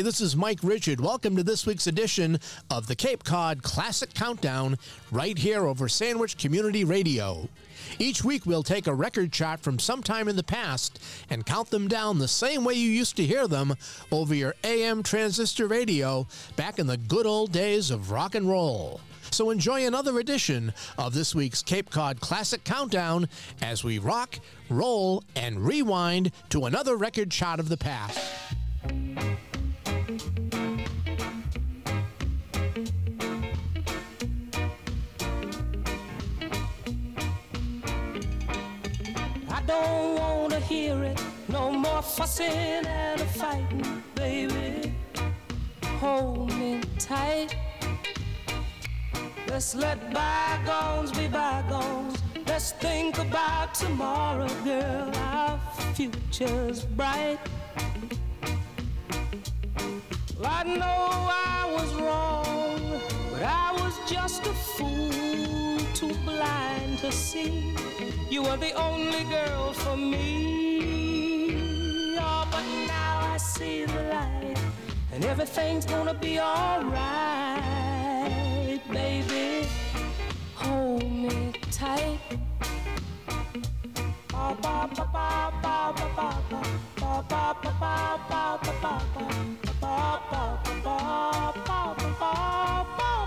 Hey, this is Mike Richard. Welcome to this week's edition of the Cape Cod Classic Countdown right here over Sandwich Community Radio. Each week we'll take a record chart from sometime in the past and count them down the same way you used to hear them over your AM transistor radio back in the good old days of rock and roll. So enjoy another edition of this week's Cape Cod Classic Countdown as we rock, roll, and rewind to another record chart of the past. Don't wanna hear it. No more fussing and fighting, baby. Hold me tight. Let's let bygones be bygones. Let's think about tomorrow, girl. Our future's bright. I know I was wrong, but I was just a fool, too blind to see you were the only girl for me. Oh, but now I see the light, and everything's gonna be alright, baby. Hold me tight. Ba ba ba ba ba ba ba ba ba ba ba ba ba ba ba ba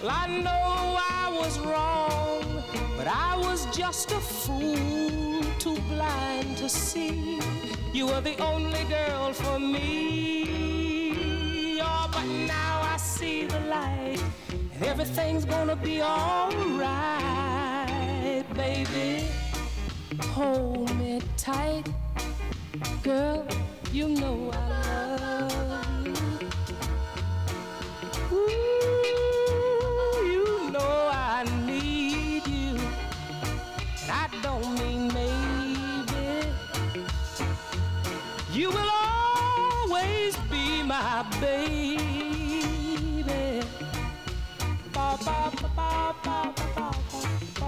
well, I know I was wrong, but I was just a fool, too blind to see you were the only girl for me. Oh, but now I see the light, and everything's gonna be alright, baby. Hold me tight, girl. You know I love you. Ooh, you know I need you. I don't mean maybe. You will always be my baby. Ba ba ba ba ba ba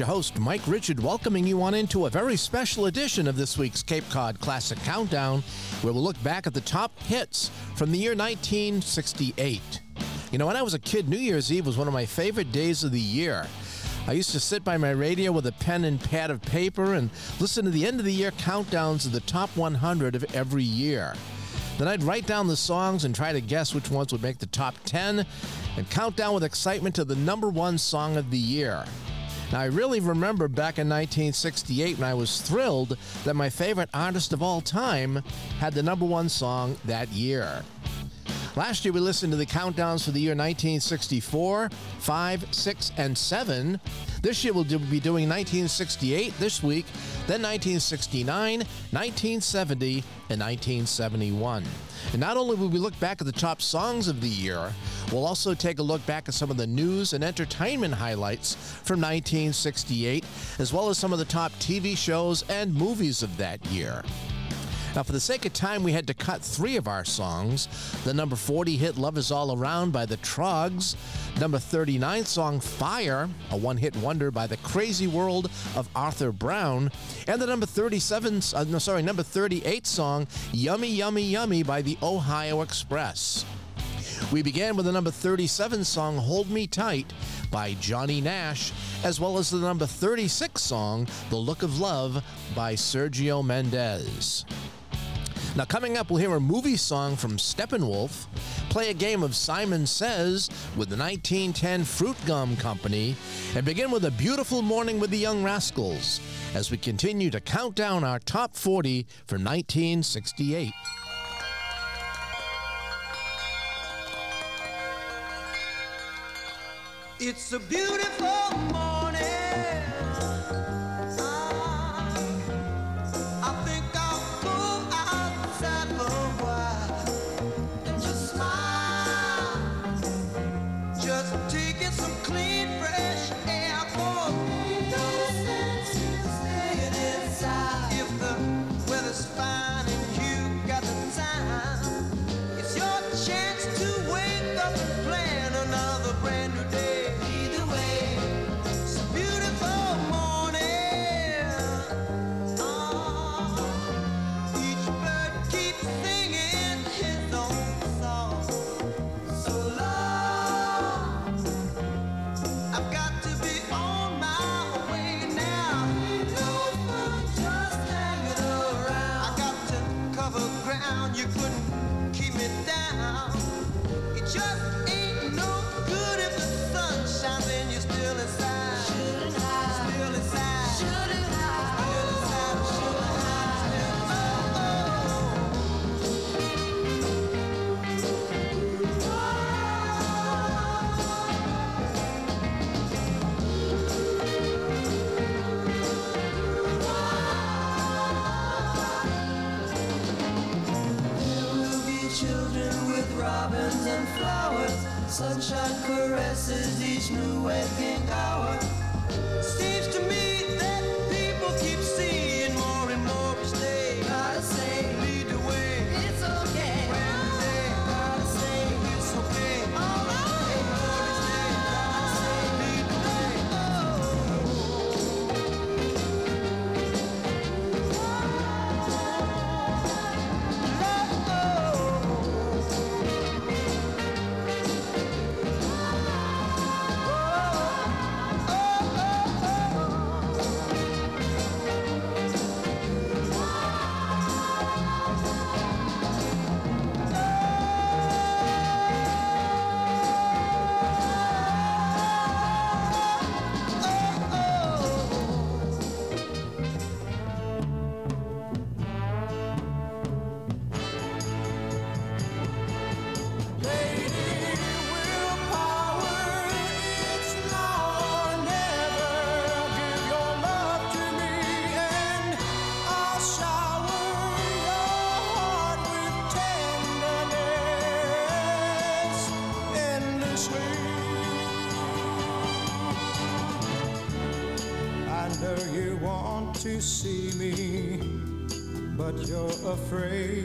your host, Mike Richard, welcoming you on into a very special edition of this week's Cape Cod Classic Countdown, where we'll look back at the top hits from the year 1968. You know, when I was a kid, New Year's Eve was one of my favorite days of the year. I used to sit by my radio with a pen and pad of paper and listen to the end of the year countdowns of the top 100 of every year. Then I'd write down the songs and try to guess which ones would make the top 10 and count down with excitement to the number one song of the year. Now, I really remember back in 1968 when I was thrilled that my favorite artist of all time had the number one song that year. Last year, we listened to the countdowns for the year 1964, 5, 6, and 7. This year, we'll do, be doing 1968 this week, then 1969, 1970, and 1971. And not only will we look back at the top songs of the year, we'll also take a look back at some of the news and entertainment highlights from 1968, as well as some of the top TV shows and movies of that year. Now, for the sake of time, we had to cut three of our songs. The number 40 hit Love Is All Around by the Troggs, number 39 song Fire, a one hit wonder by the Crazy World of Arthur Brown, and the number 37, uh, no, sorry, number 38 song Yummy Yummy Yummy by the Ohio Express. We began with the number 37 song Hold Me Tight by Johnny Nash, as well as the number 36 song The Look of Love by Sergio Mendes. Now, coming up, we'll hear a movie song from Steppenwolf, play a game of Simon Says with the 1910 Fruit Gum Company, and begin with a beautiful morning with the Young Rascals as we continue to count down our top 40 for 1968. It's a beautiful morning. To see me, but you're afraid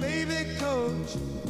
baby coach.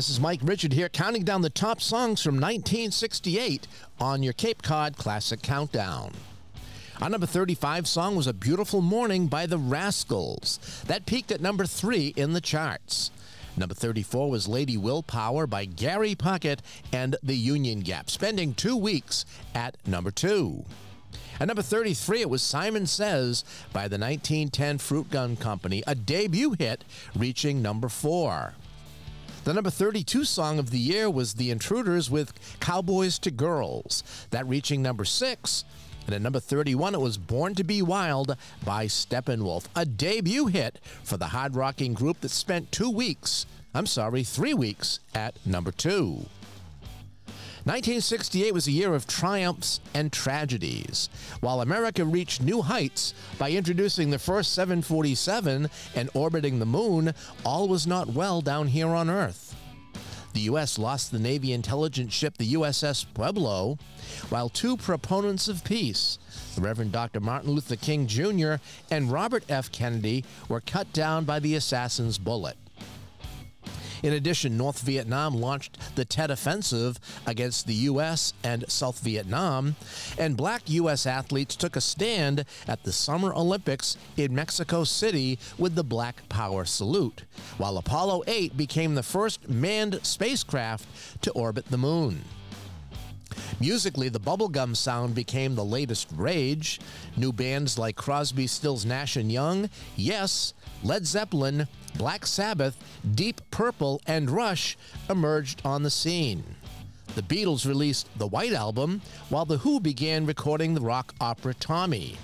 This is Mike Richard here, counting down the top songs from 1968 on your Cape Cod Classic Countdown. Our number 35 song was A Beautiful Morning by the Rascals. That peaked at number three in the charts. Number 34 was Lady Willpower by Gary Puckett and the Union Gap, spending two weeks at number two. At number 33, it was Simon Says by the 1910 Fruit Gum Company, a debut hit reaching number four. The number 32 song of the year was The Intruders with Cowboys to Girls, that reaching number six. And at number 31, it was Born to Be Wild by Steppenwolf, a debut hit for the hard rocking group that spent two weeks, I'm sorry, three weeks at number two. 1968 was a year of triumphs and tragedies. While America reached new heights by introducing the first 747 and orbiting the moon, all was not well down here on Earth. The U.S. lost the Navy intelligence ship, the USS Pueblo, while two proponents of peace, the Reverend Dr. Martin Luther King Jr. and Robert F. Kennedy, were cut down by the assassin's bullet. In addition, North Vietnam launched the Tet Offensive against the U.S. and South Vietnam, and black U.S. athletes took a stand at the Summer Olympics in Mexico City with the Black Power salute, while Apollo 8 became the first manned spacecraft to orbit the moon. Musically, the bubblegum sound became the latest rage. New bands like Crosby, Stills, Nash Young, Yes, Led Zeppelin, Black Sabbath, Deep Purple, and Rush emerged on the scene. The Beatles released the White Album, while The Who began recording the rock opera Tommy.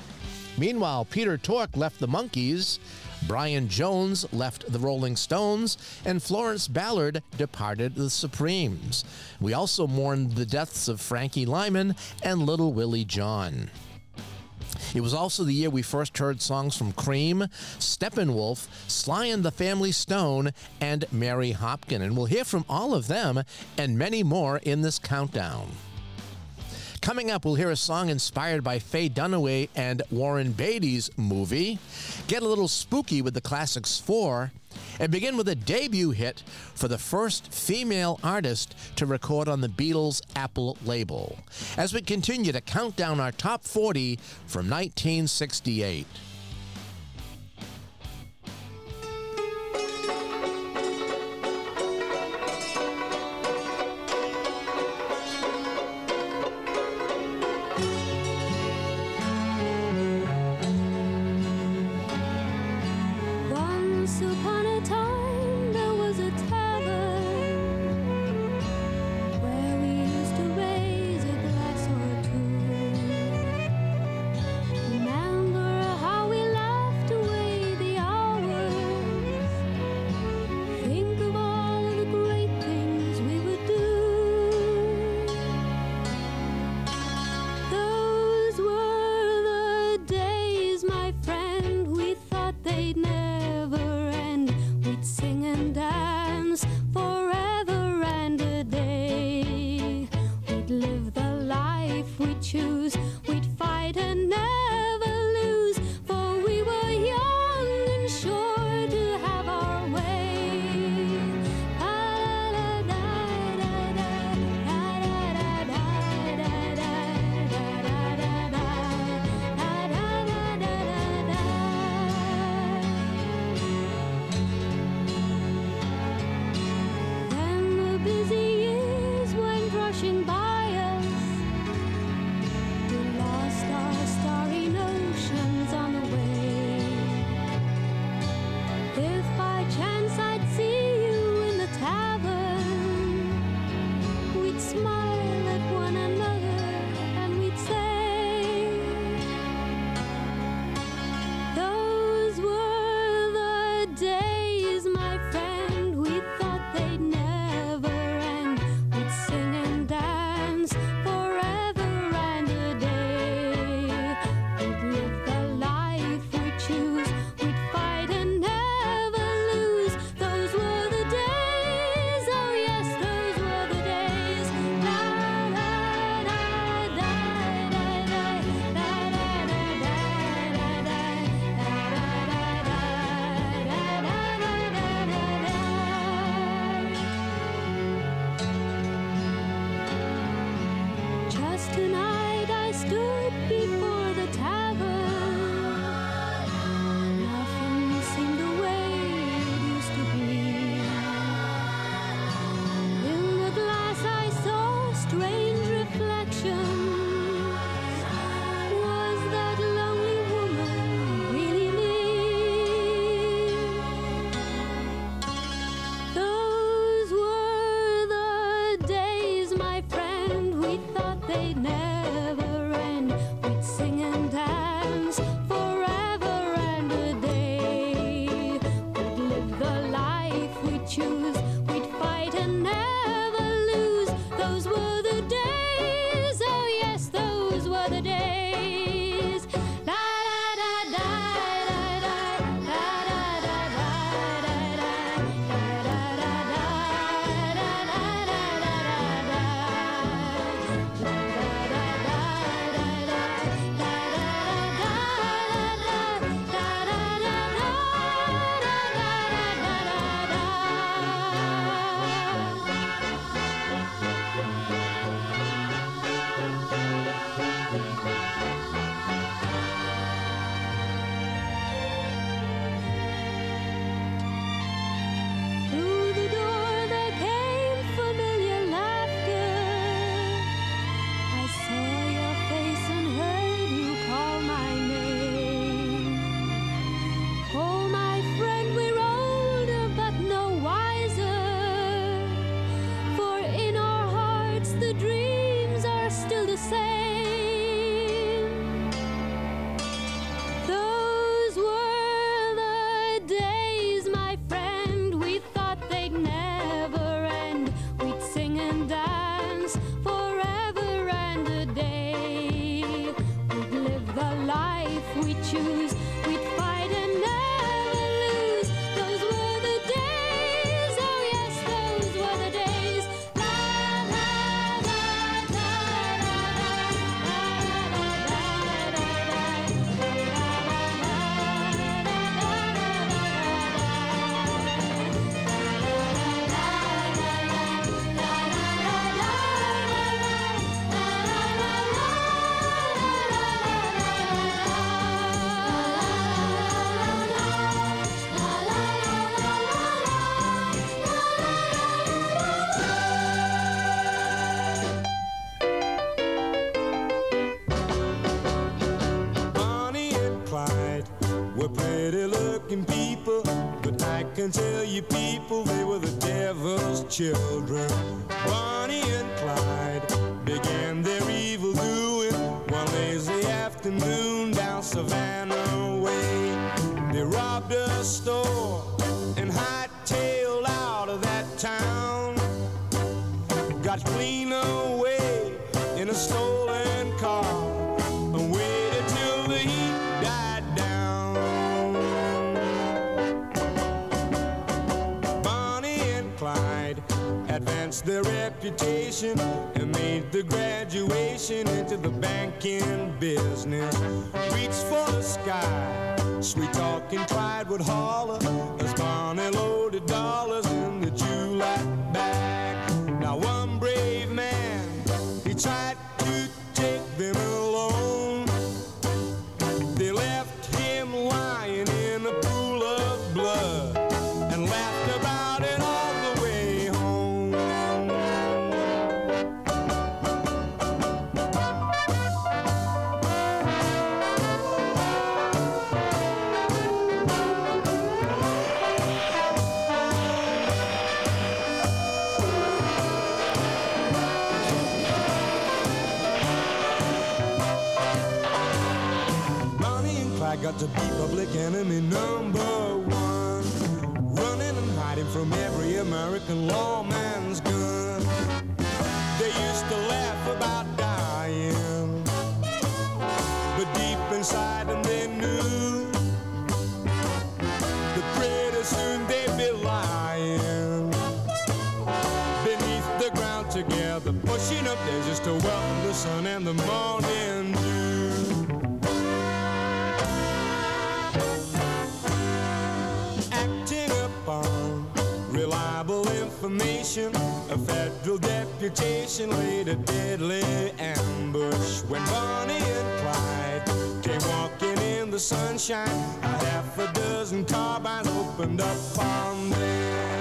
Meanwhile, Peter Tork left the Monkees, Brian Jones left the Rolling Stones, and Florence Ballard departed the Supremes. We also mourned the deaths of Frankie Lymon and Little Willie John. It was also the year we first heard songs from Cream, Steppenwolf, Sly and the Family Stone, and Mary Hopkin. And we'll hear from all of them and many more in this countdown. Coming up, we'll hear a song inspired by Faye Dunaway and Warren Beatty's movie, get a little spooky with the Classics 4, and begin with a debut hit for the first female artist to record on the Beatles' Apple label, as we continue to count down our top 40 from 1968. children. reputation and made the graduation into the banking business. Reached for the sky, sweet talking pride would holler enemy number one. Running and hiding from every American lawman's gun. They used to laugh about dying, but deep inside them they knew the pretty soon they'd be lying. Beneath the ground together, pushing up, there's just a welcome the sun and the morning. A federal deputation laid a deadly ambush when Bonnie and Clyde came walking in the sunshine. A half a dozen carbines opened up on them.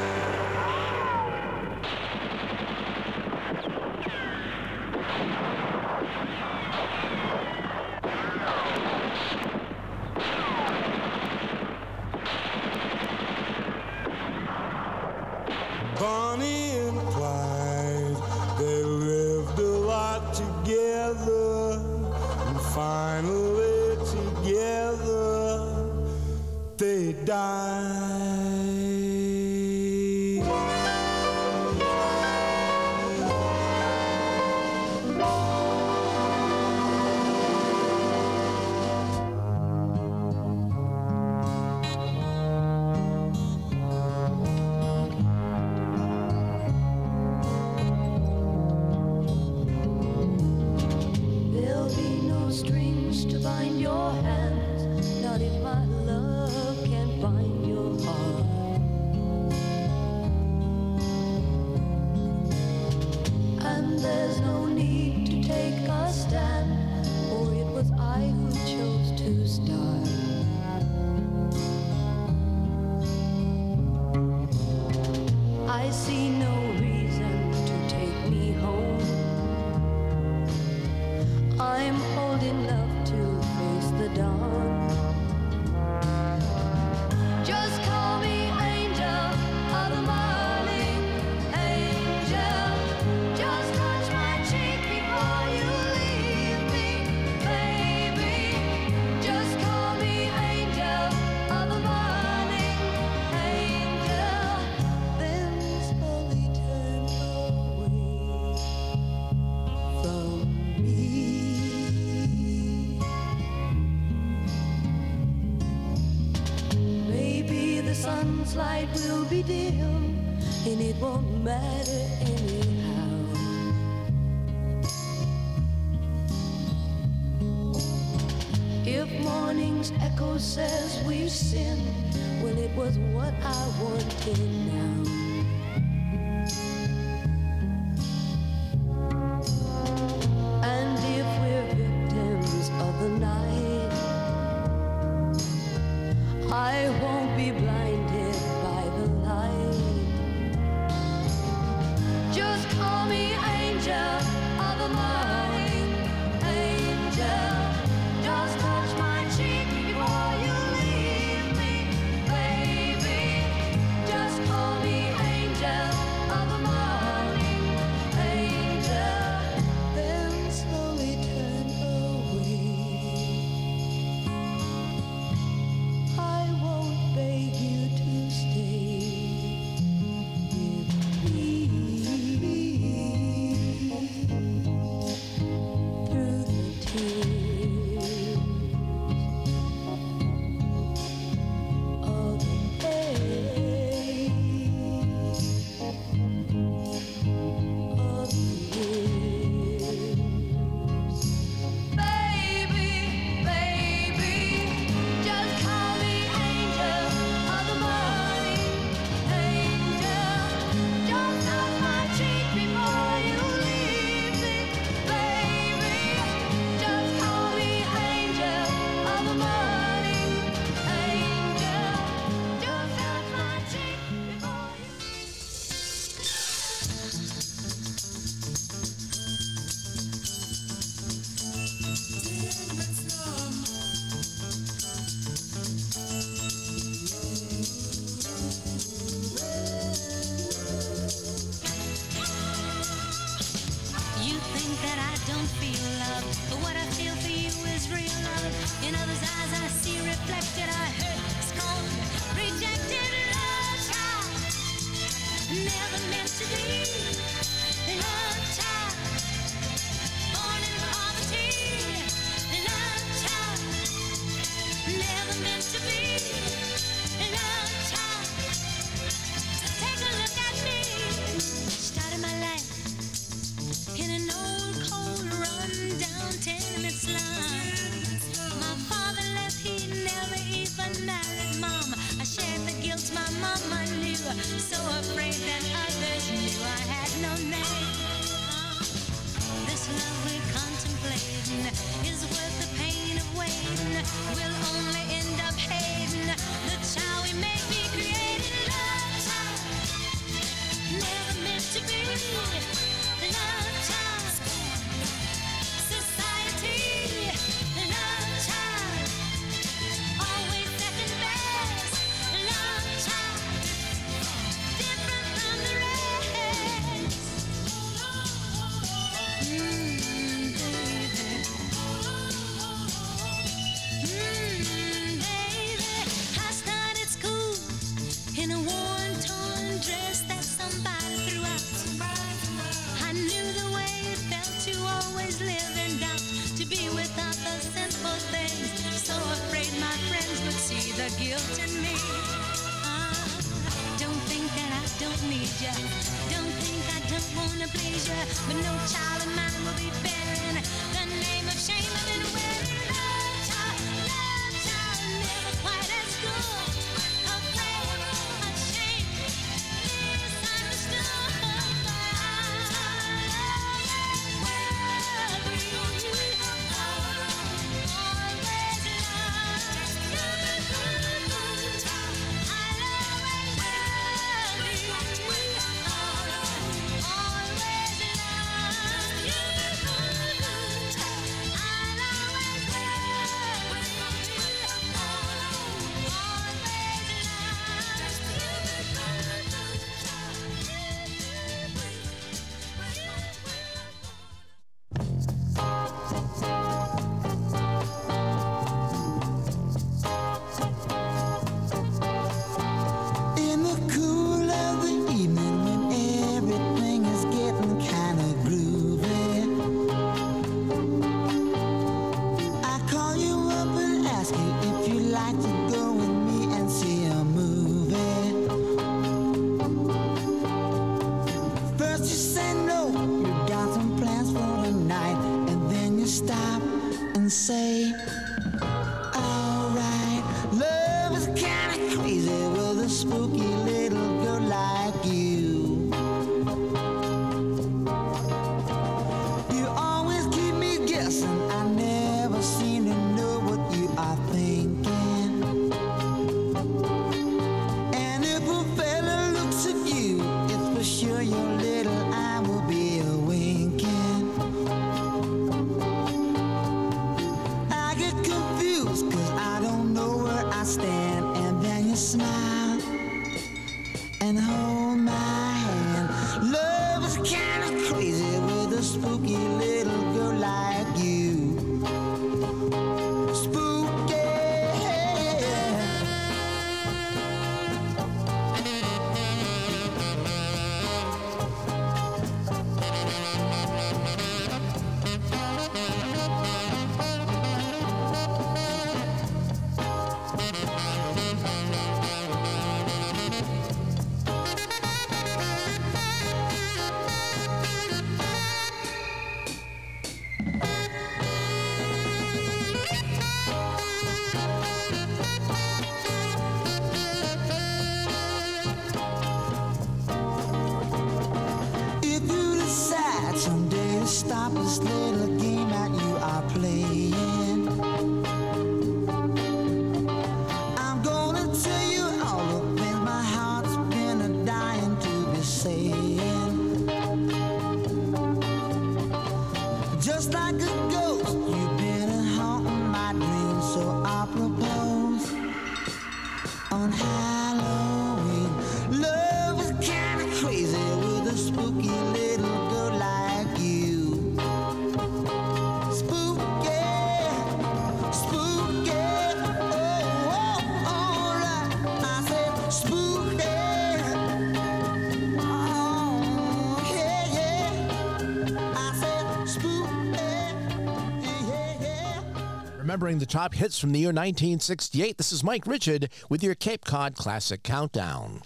Remembering the top hits from the year 1968, this is Mike Richard with your Cape Cod Classic Countdown.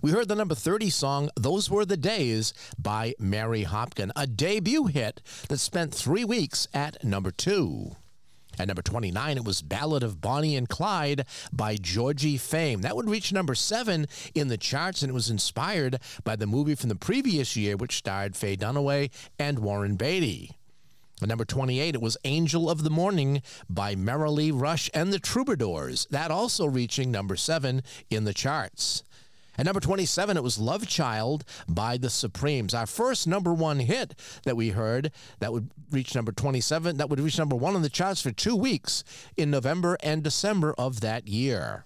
We heard the number 30 song, Those Were the Days, by Mary Hopkin, a debut hit that spent three weeks at number two. At number 29, it was Ballad of Bonnie and Clyde by Georgie Fame. That would reach number seven in the charts, and it was inspired by the movie from the previous year, which starred Faye Dunaway and Warren Beatty. At number 28, it was Angel of the Morning by Merrilee Rush and the Troubadours. That also reaching number seven in the charts. At number 27, it was Love Child by the Supremes. Our first number one hit that we heard that would reach number 27, that would reach number one on the charts for two weeks in November and December of that year.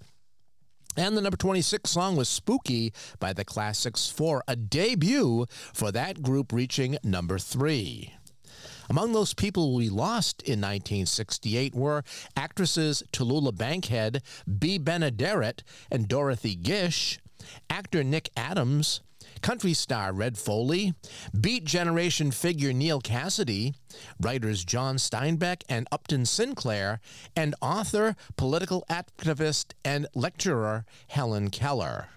And the number 26 song was Spooky by the Classics 4, a debut for that group reaching number three. Among those people we lost in 1968 were actresses Tallulah Bankhead, Bea Benaderet, and Dorothy Gish, actor Nick Adams, country star Red Foley, Beat Generation figure Neal Cassady, writers John Steinbeck and Upton Sinclair, and author, political activist, and lecturer Helen Keller.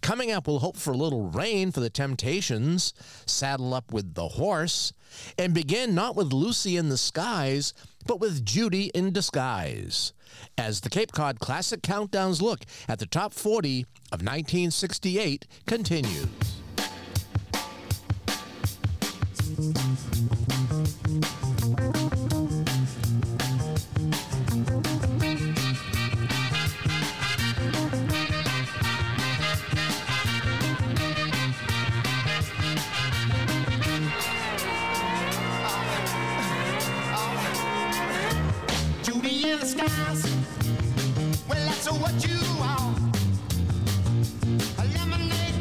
Coming up, we'll hope for a little rain for the Temptations, saddle up with the horse, and begin not with Lucy in the skies, but with Judy in disguise. As the Cape Cod Classic Countdowns look at the top 40 of 1968 continues. Well, that's what you are. A lemonade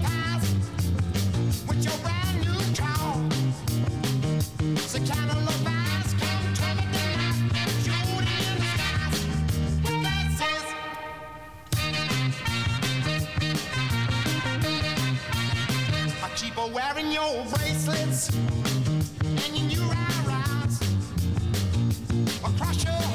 with your brand new car. It's I keep on wearing your bracelets and your new rah-rahs across your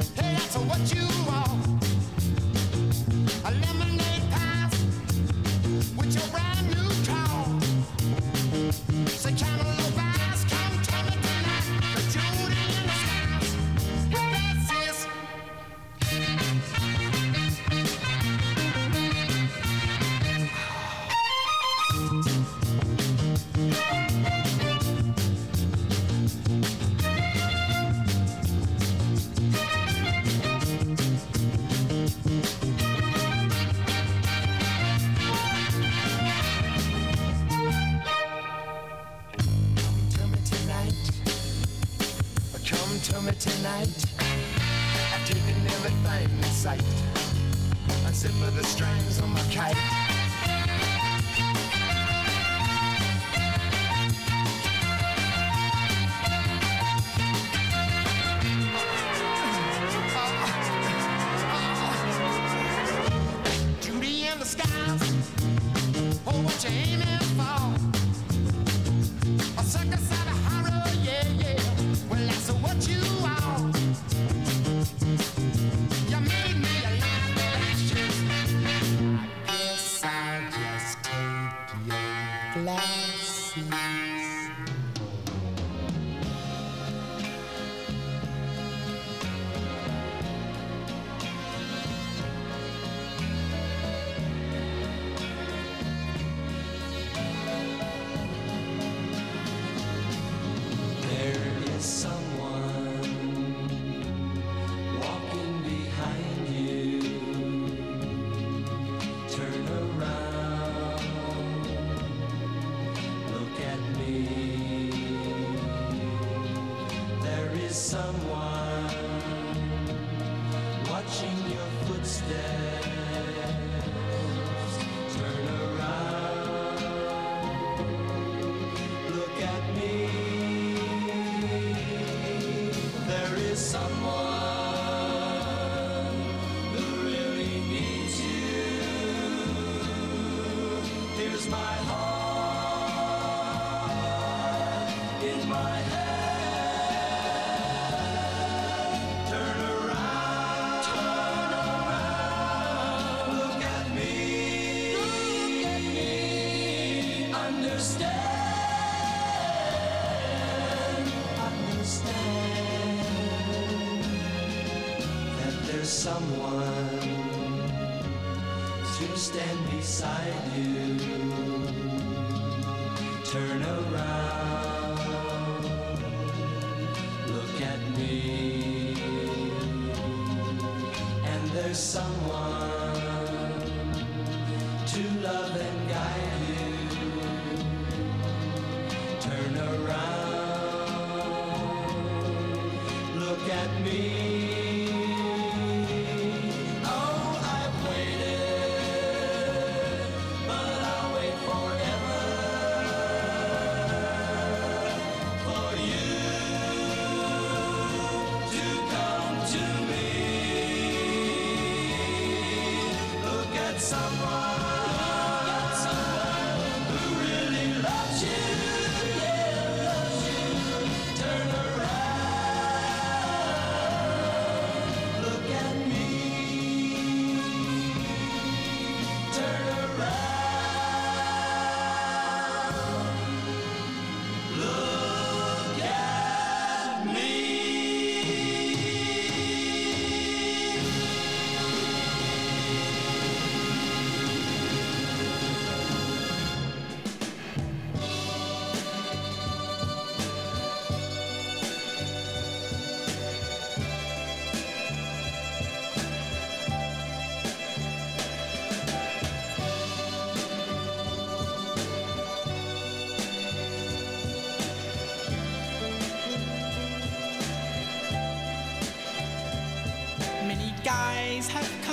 Say, channel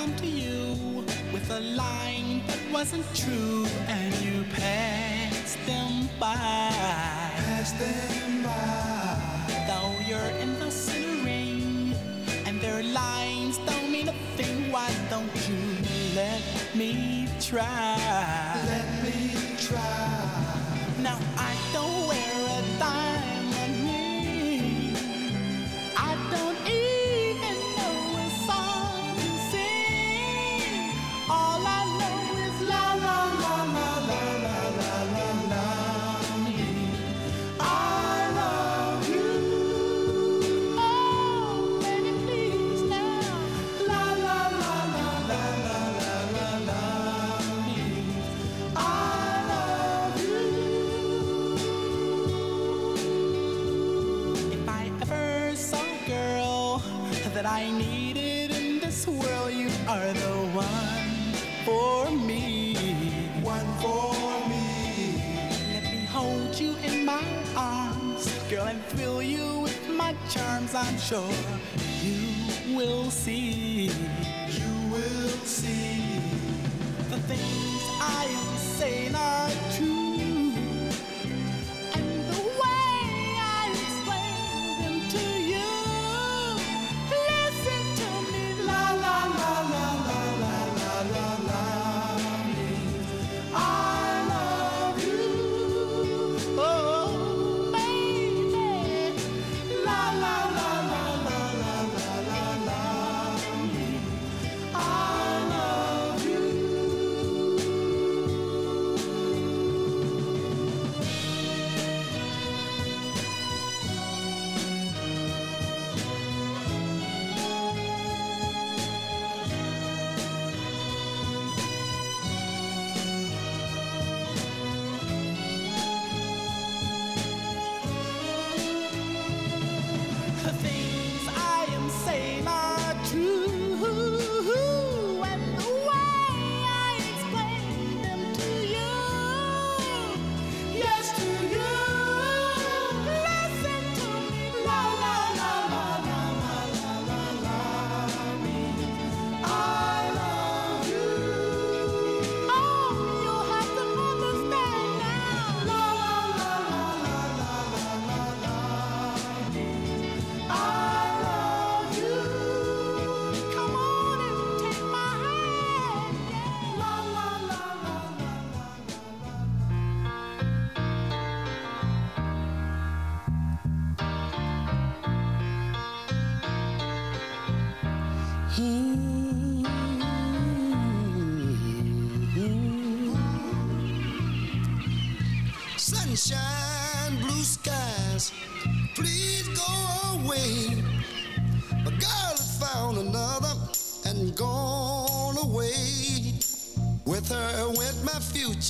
come to you with a line that wasn't true. that I needed in this world. You are the one for me. One for me. Let me hold you in my arms, girl, and fill you with my charms. I'm sure you will see. You will see. The things I am saying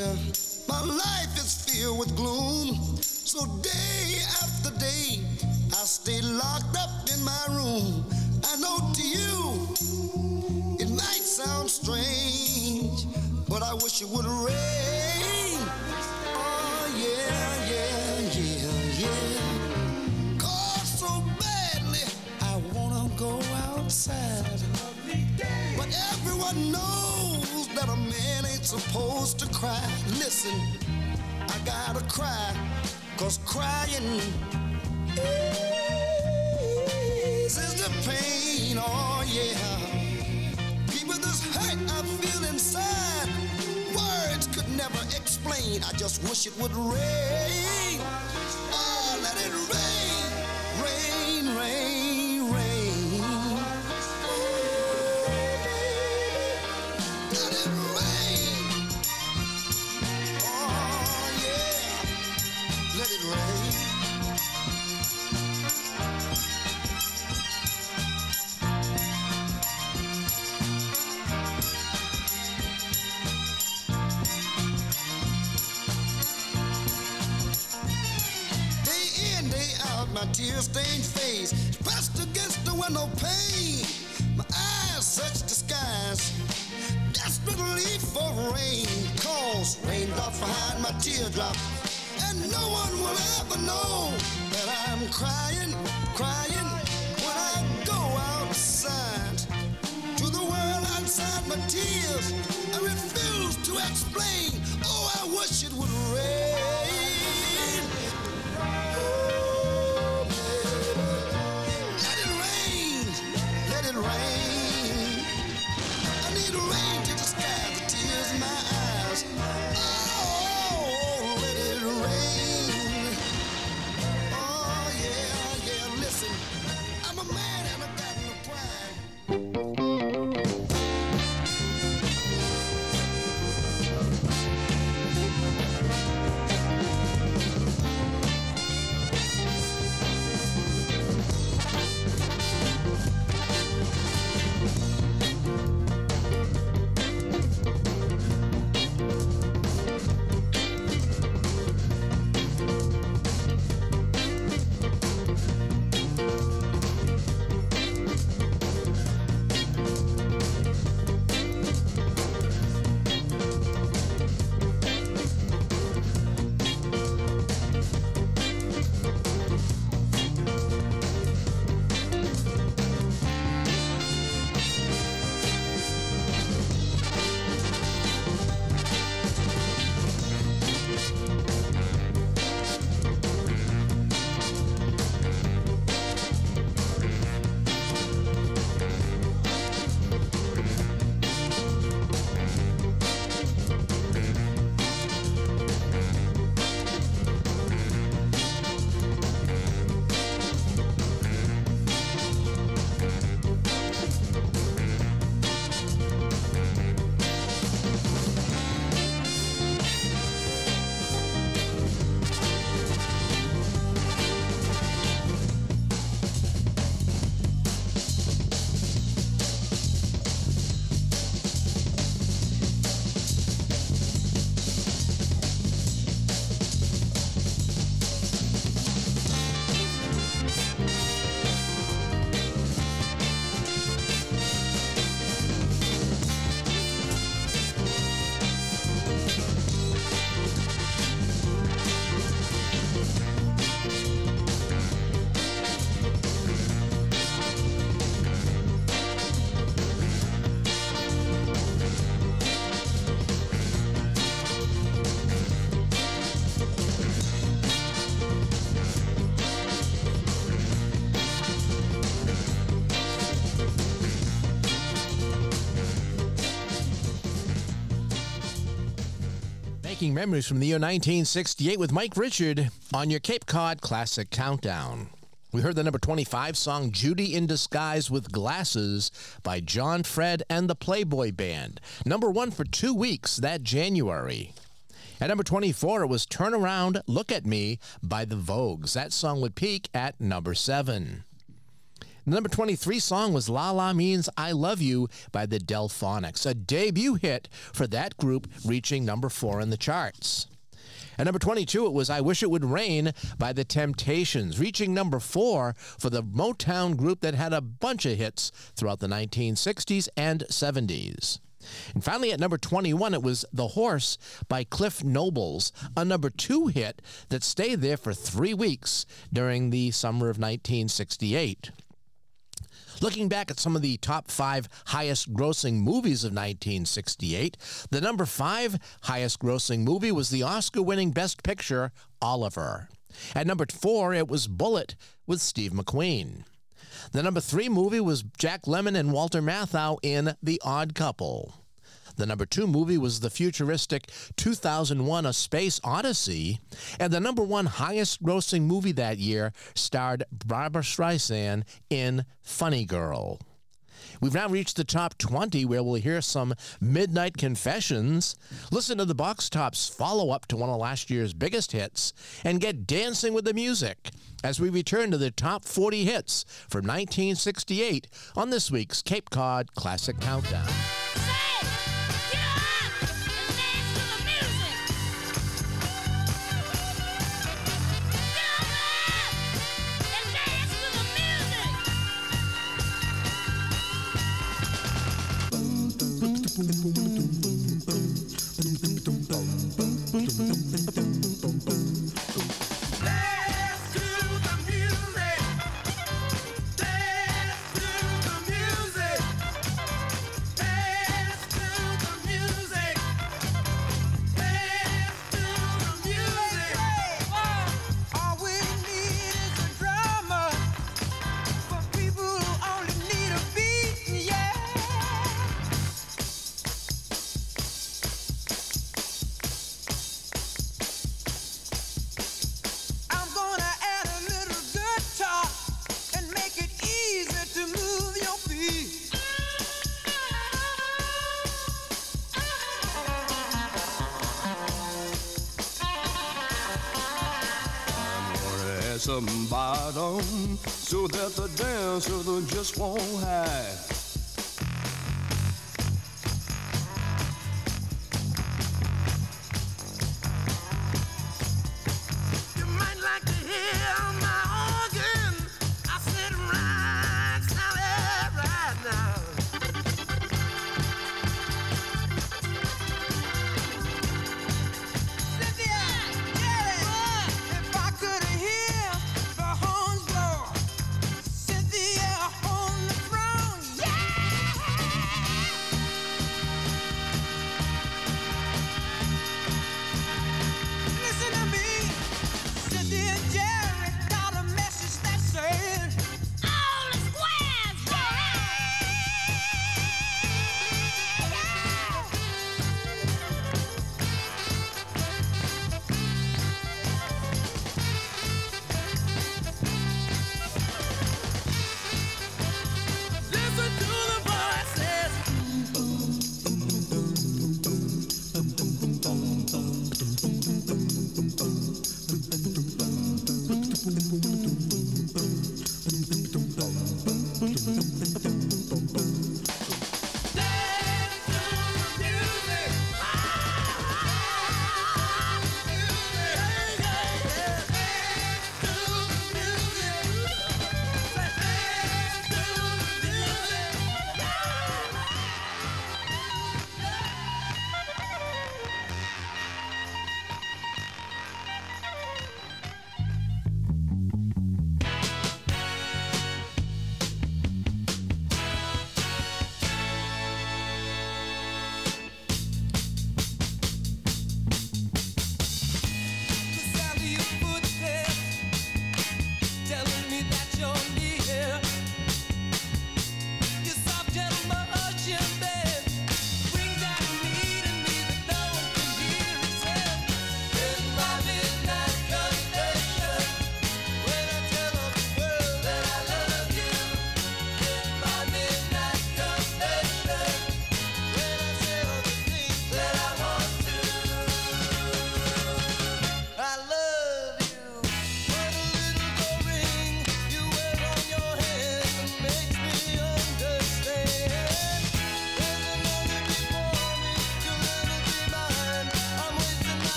you. how to cry, cause crying is the pain, oh yeah. People, this hurt I feel inside, words could never explain. I just wish it would rain. I refuse to explain Making memories from the year 1968 with Mike Richard on your Cape Cod Classic Countdown. We heard the number 25 song Judy in Disguise with Glasses by John Fred and the Playboy Band. Number one for two weeks that January. At number 24, it was Turn Around, Look at Me by the Vogues. That song would peak at number seven. The number 23 song was La La Means I Love You by the Delfonics, a debut hit for that group, reaching number four in the charts. At number 22, it was I Wish It Would Rain by The Temptations, reaching number four for the Motown group that had a bunch of hits throughout the 1960s and 70s. And finally, at number 21, it was The Horse by Cliff Nobles, a number two hit that stayed there for three weeks during the summer of 1968. Looking back at some of the top five highest grossing movies of 1968, the number five highest grossing movie was the Oscar winning Best Picture, Oliver. At number four, it was Bullitt with Steve McQueen. The number three movie was Jack Lemmon and Walter Matthau in The Odd Couple. The number two movie was the futuristic 2001 A Space Odyssey. And the number one highest grossing movie that year starred Barbra Streisand in Funny Girl. We've now reached the top 20 where we'll hear some Midnight Confessions, listen to the Box Tops follow up to one of last year's biggest hits, and get dancing with the music as we return to the top 40 hits from 1968 on this week's Cape Cod Classic Countdown. Dance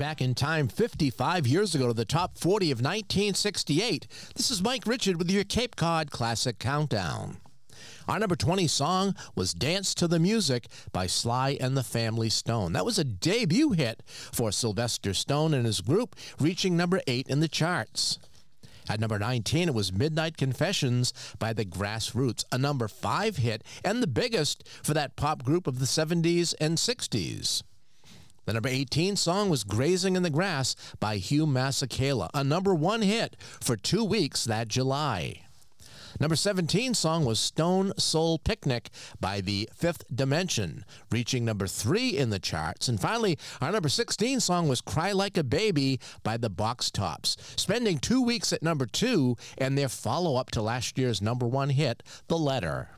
back in time 55 years ago to the top 40 of 1968, this is Mike Richard with your Cape Cod Classic Countdown. Our number 20 song was Dance to the Music by Sly and the Family Stone. That was a debut hit for Sylvester Stone and his group, reaching number 8 in the charts. At number 19, it was Midnight Confessions by the Grassroots, a number 5 hit and the biggest for that pop group of the 70s and 60s. The number 18 song was Grazing in the Grass by Hugh Masekela, a number one hit for two weeks that July. Number 17 song was Stone Soul Picnic by the Fifth Dimension, reaching number three in the charts. And finally, our number 16 song was Cry Like a Baby by the Box Tops, spending two weeks at number two and their follow up to last year's number one hit, The Letter.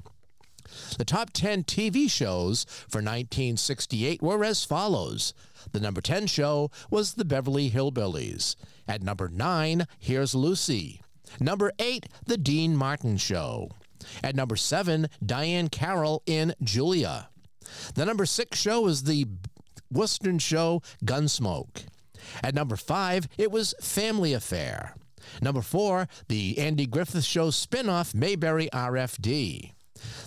The top 10 TV shows for 1968 were as follows. The number 10 show was The Beverly Hillbillies. At number 9, Here's Lucy. Number 8, The Dean Martin Show. At number 7, Diane Carroll in Julia. The number 6 show was the Western show Gunsmoke. At number 5, it was Family Affair. Number 4, the Andy Griffith Show spin-off Mayberry RFD.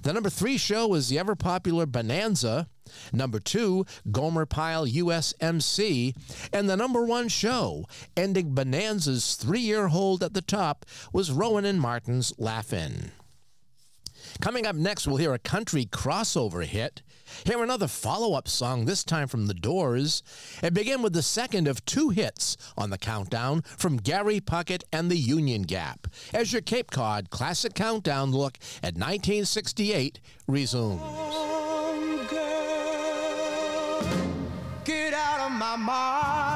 The number three show was the ever popular Bonanza. Number two, Gomer Pyle USMC. And the number one show, ending Bonanza's three year hold at the top, was Rowan and Martin's Laugh-In. Coming up next, we'll hear a country crossover hit, hear another follow up song, this time from The Doors, and begin with the second of two hits on the countdown from Gary Puckett and the Union Gap, as your Cape Cod Classic Countdown look at 1968 resumes. Get out of my mind.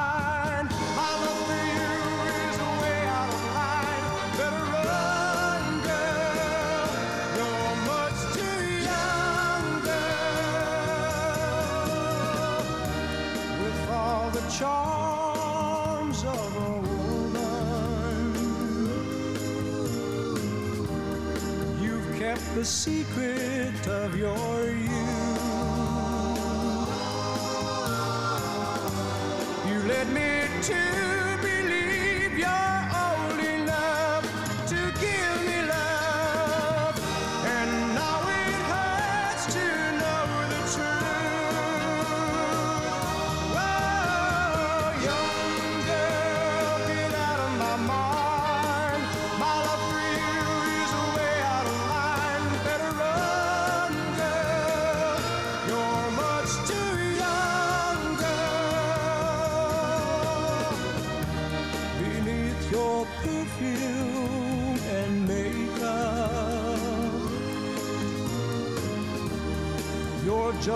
The secret of your youth. You led me to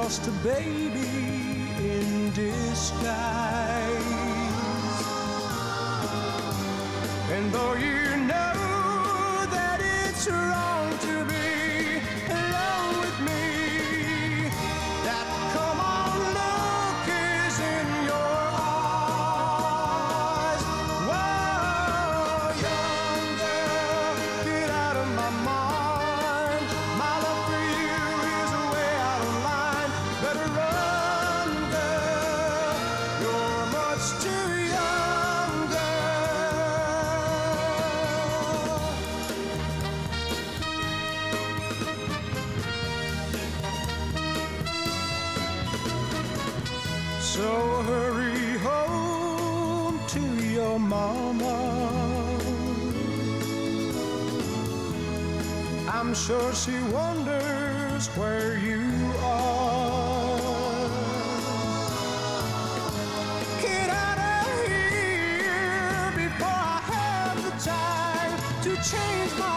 you're a baby sure she wonders where you are. Get out of here before I have the time to change my.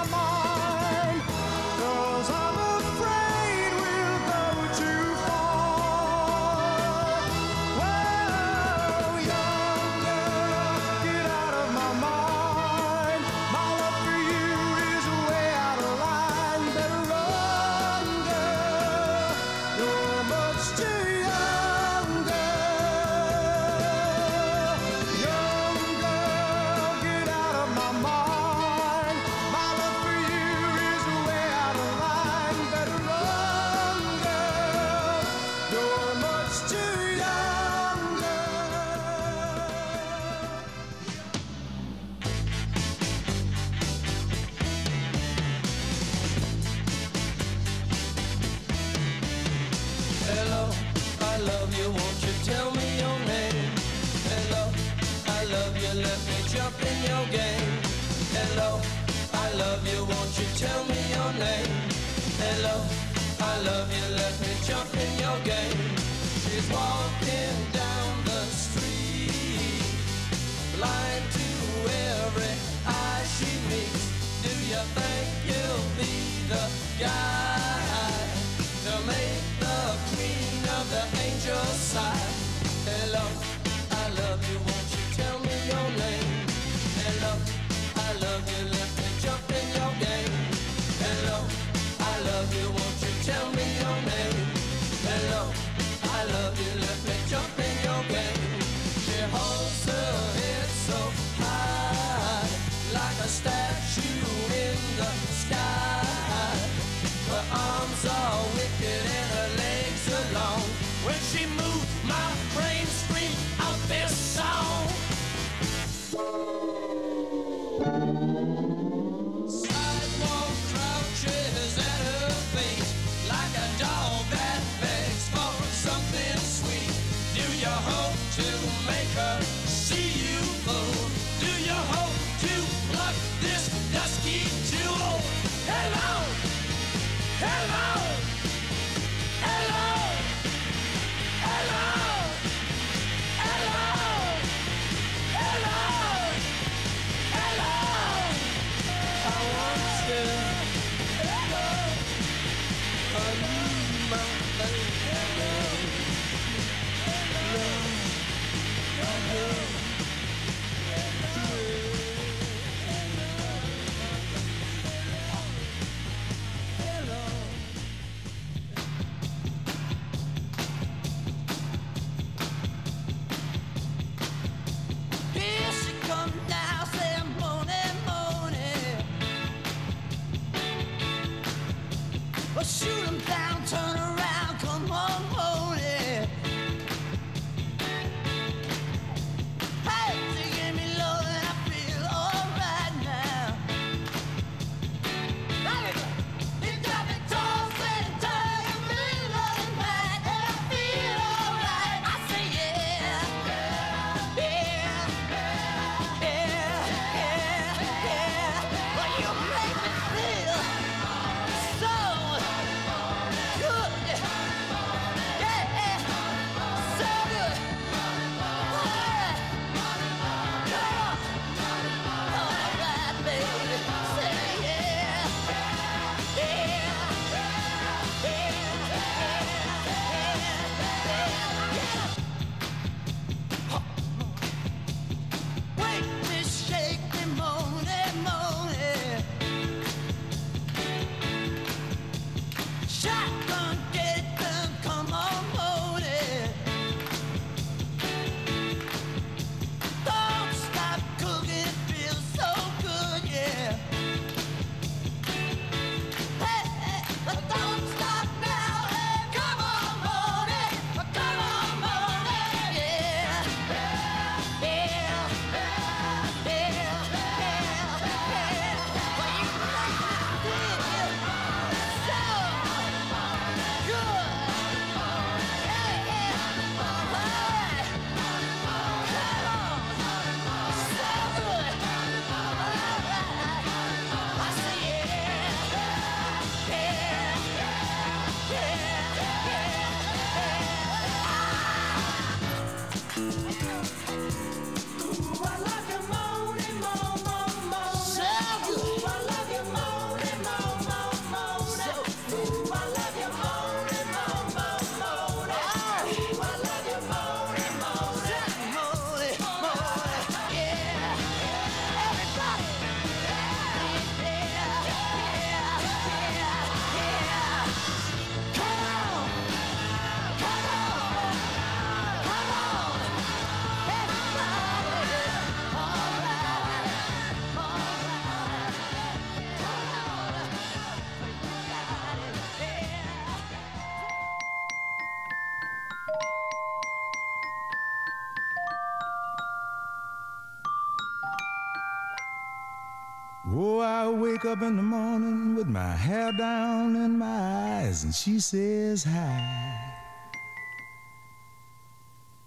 Up in the morning with my hair down in my eyes, and she says hi.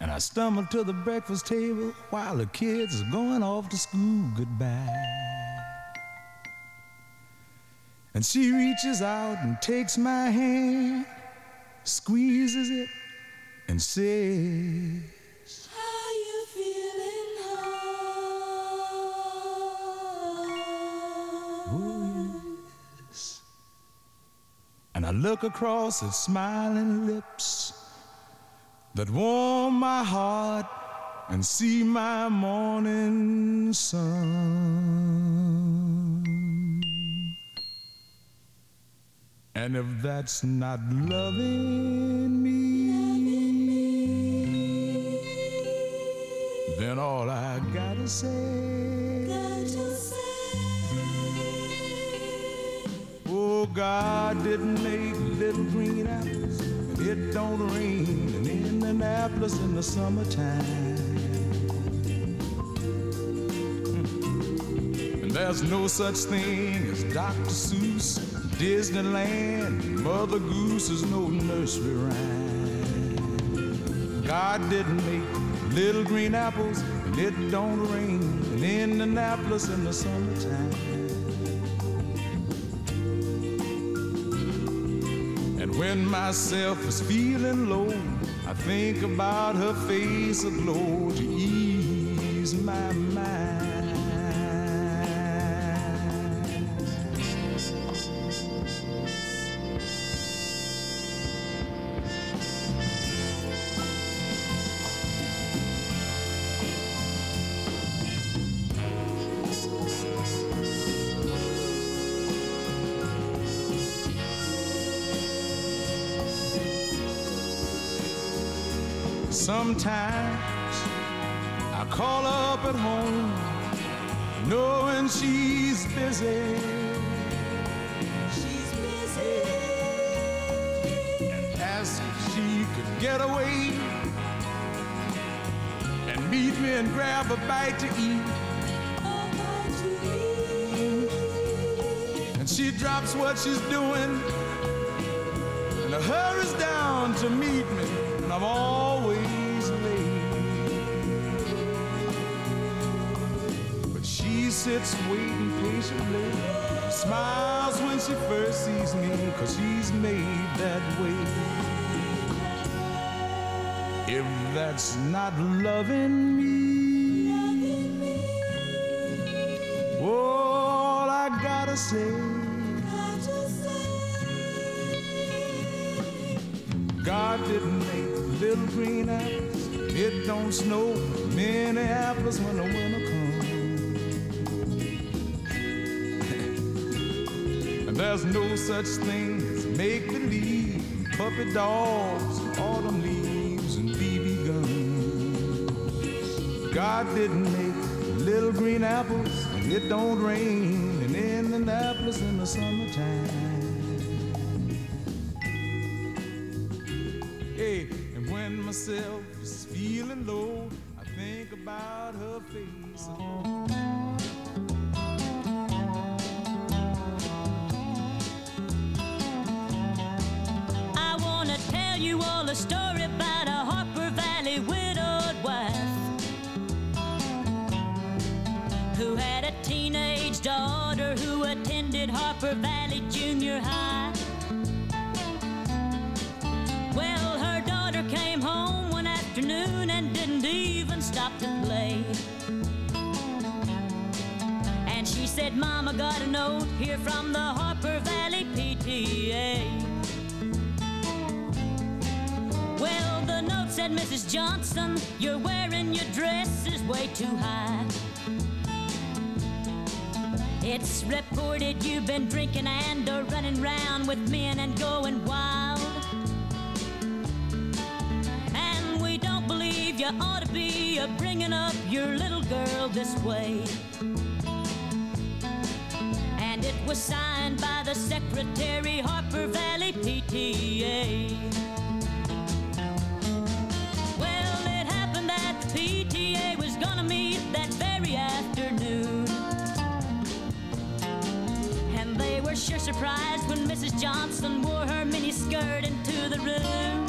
And I stumble to the breakfast table while the kids are going off to school goodbye. And she reaches out and takes my hand, squeezes it, and says, look across at smiling lips that warm my heart and see my morning sun. And if that's not loving me, then all I gotta say. God didn't make little green apples, and it don't rain in Indianapolis in the summertime. And there's no such thing as Dr. Seuss, Disneyland, Mother Goose is no nursery rhyme. God didn't make little green apples, and it don't rain in Indianapolis in the summertime. When myself is feeling low, I think about her face aglow Sometimes I call up at home, knowing she's busy. She's busy. And ask if she could get away and meet me and grab a bite to eat. And she drops what she's doing and hurries down to meet me, sits waiting patiently, smiles when she first sees me, cause she's made that way. If that's not loving me, all I gotta say. God didn't make little green apples. It don't snow in Minneapolis when the winter there's no such thing as make believe, puppy dogs, autumn leaves, and BB guns. God didn't make little green apples. and It don't rain in Indianapolis in the summertime. Hey, and when myself is feeling low, I think about her face. Daughter who attended Harper Valley Junior High. Well, her daughter came home one afternoon and didn't even stop to play. And she said, Mama got a note here from the Harper Valley PTA. Well, the note said, Mrs. Johnson, you're wearing your dress is way too high. It's reported you've been drinking and are running round with men and going wild. And we don't believe you ought to be a bringing up your little girl this way. And it was signed by the secretary, Harper Valley PTA. Surprised when Mrs. Johnson wore her mini skirt into the room.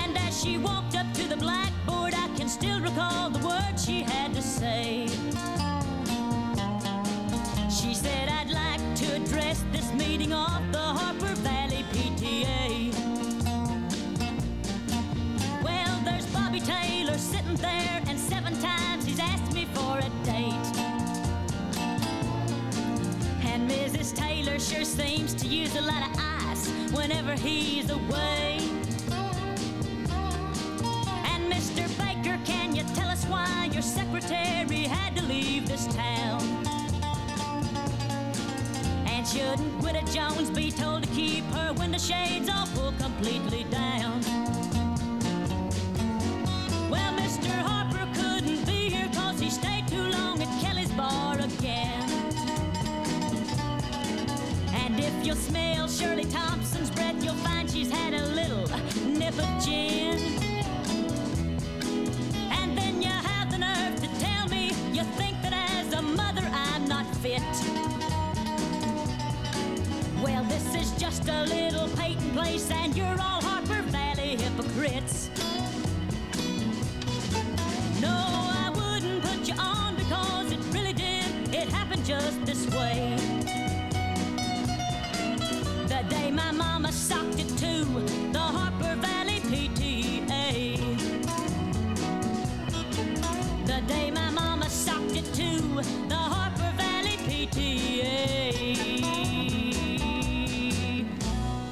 And as she walked up to the blackboard, I can still recall the words she had to say. She said, I'd like to address this meeting of the Harper Valley PTA. Well, there's Bobby Taylor sitting there, Mrs. Sure seems to use a lot of ice whenever he's away. And Mr. Baker, can you tell us why your secretary had to leave this town? And shouldn't Widow Jones be told to keep her window shades all pulled completely down? And if you smell Shirley Thompson's breath, you'll find she's had a little nip of gin. And then you have the nerve to tell me you think that as a mother I'm not fit. Well, this is just a little Peyton place, and you're all Harper Valley hypocrites.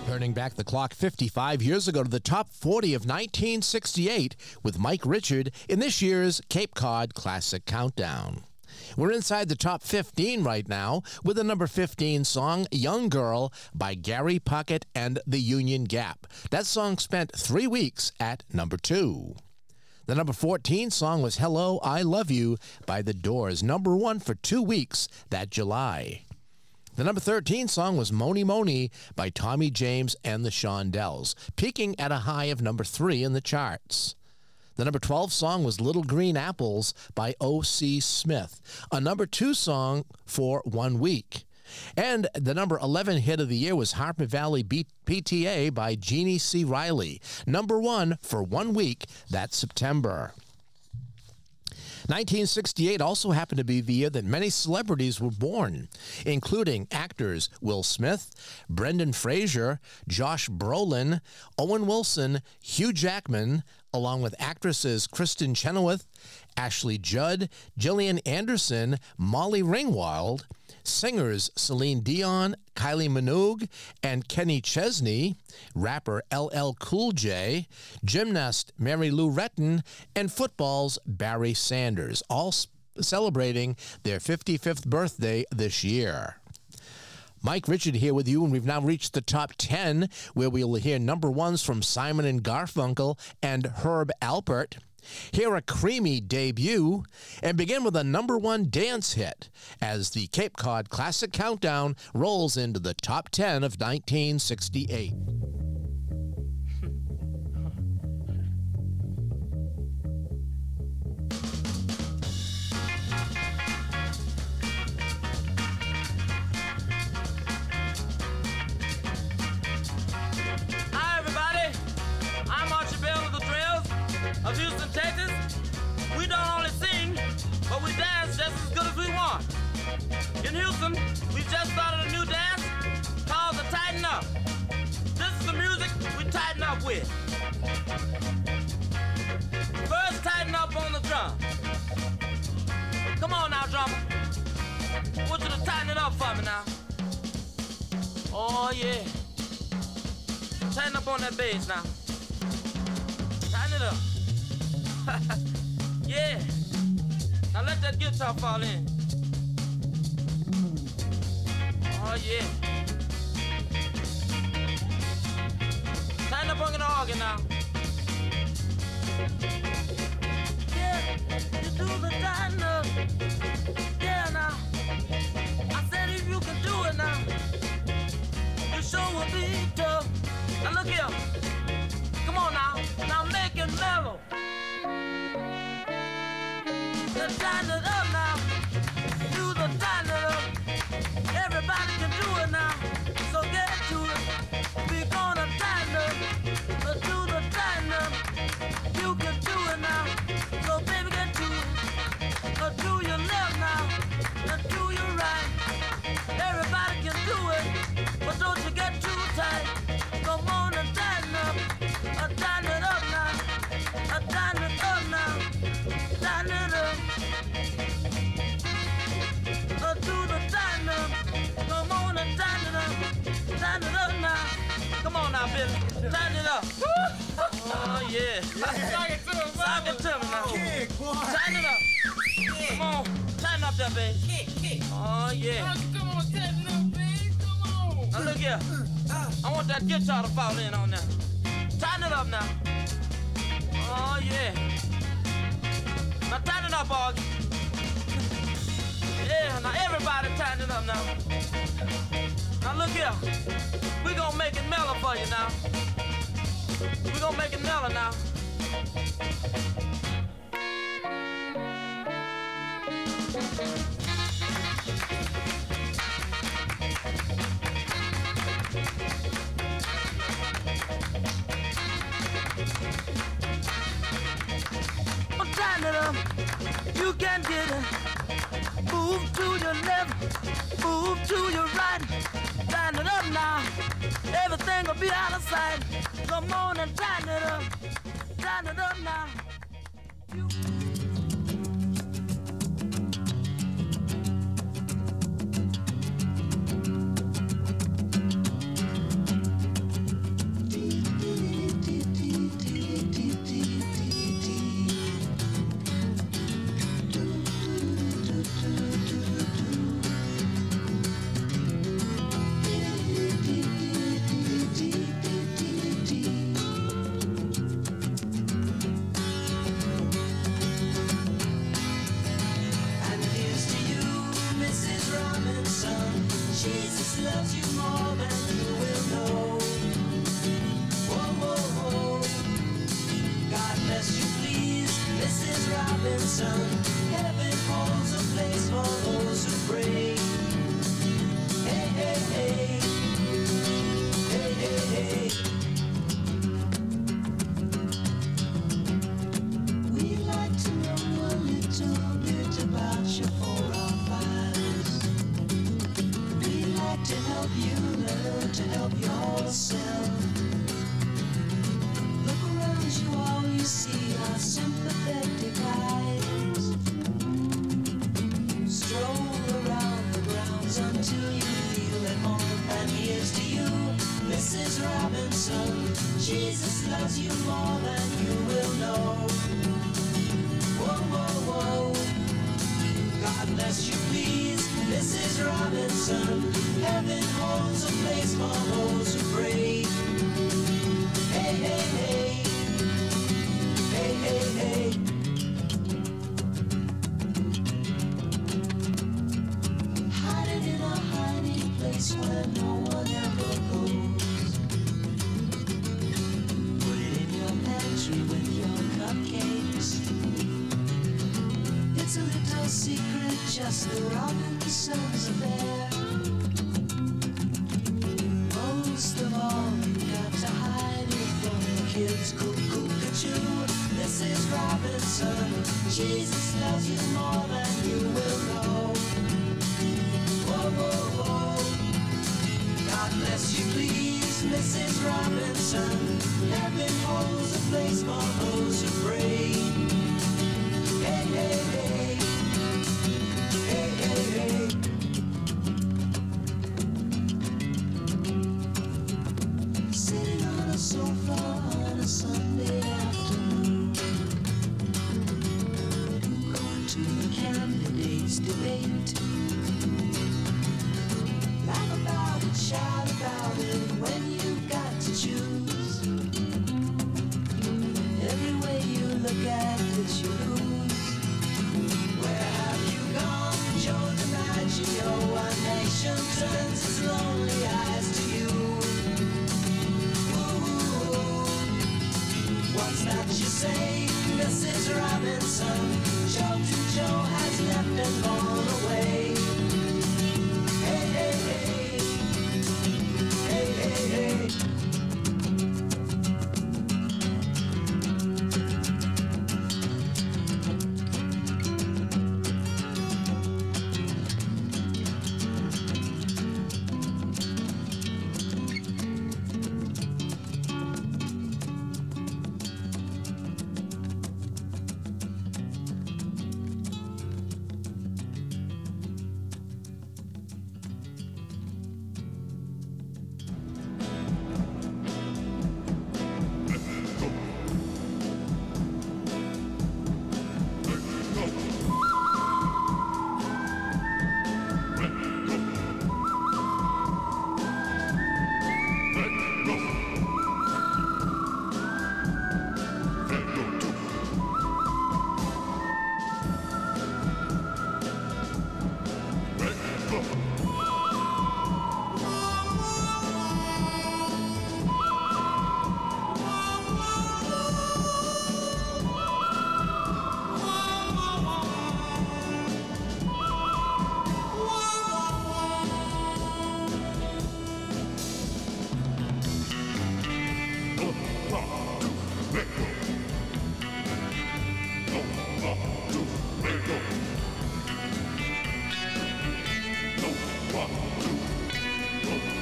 Turning back the clock 55 years ago to the top 40 of 1968 with Mike Richard in this year's Cape Cod Classic Countdown. We're inside the top 15 right now with the number 15 song, Young Girl, by Gary Puckett and the Union Gap. That song spent three weeks at number two. The number 14 song was Hello, I Love You by The Doors, number one for two weeks that July. The number 13 song was Moni Moni by Tommy James and the Shondells, peaking at a high of number three in the charts. The number 12 song was Little Green Apples by O.C. Smith, a number two song for one week. And the number 11 hit of the year was Harper Valley B- PTA by Jeannie C. Riley, number one for one week that September. 1968 also happened to be the year that many celebrities were born, including actors Will Smith, Brendan Fraser, Josh Brolin, Owen Wilson, Hugh Jackman, along with actresses Kristen Chenoweth, Ashley Judd, Gillian Anderson, Molly Ringwald, singers Celine Dion, Kylie Minogue, and Kenny Chesney, rapper LL Cool J, gymnast Mary Lou Retton, and football's Barry Sanders, all celebrating their 55th birthday this year. Mike Richard here with you, and we've now reached the top 10, where we'll hear number ones from Simon and Garfunkel and Herb Alpert. Hear a Cream debut and begin with a number one dance hit as the Cape Cod Classic Countdown rolls into the top 10 of 1968. Houston, we just started a new dance called the Tighten Up. This is the music we tighten up with. First, tighten up on the drum. Come on now, drummer. I want you to tighten it up for me now. Oh, yeah. Tighten up on that bass now. Tighten it up. yeah. Now let that guitar fall in. Oh yeah. Tighten up on the organ now. Yeah, you do the up. Yeah now. I said if you can do it now, you sure will be tough. Now look here. Come on now. Now make it mellow. Tighten it up up. Oh, yeah. Sock it to him, Sock it to me now. Tighten it up. Come on. Tighten up that, baby. Oh, yeah. Come on, tighten up, baby. Come on. Now, look here. I want that guitar to fall in on there. Tighten it up now. Oh, yeah. Now, tighten it up, Augie. Yeah, now everybody tighten it up now. Now look here. We gonna make it mellow for you now. We gonna make mellow now. Well, tighten it up. You can get it. Move to your left, move to your right. Tighten it up now. Everything will be out of sight. Come on and tighten it up. Tighten it up now. Mrs. Robinson. Heaven holds a place for those who pray. Hey, hey, hey. Hey, hey, hey. うん。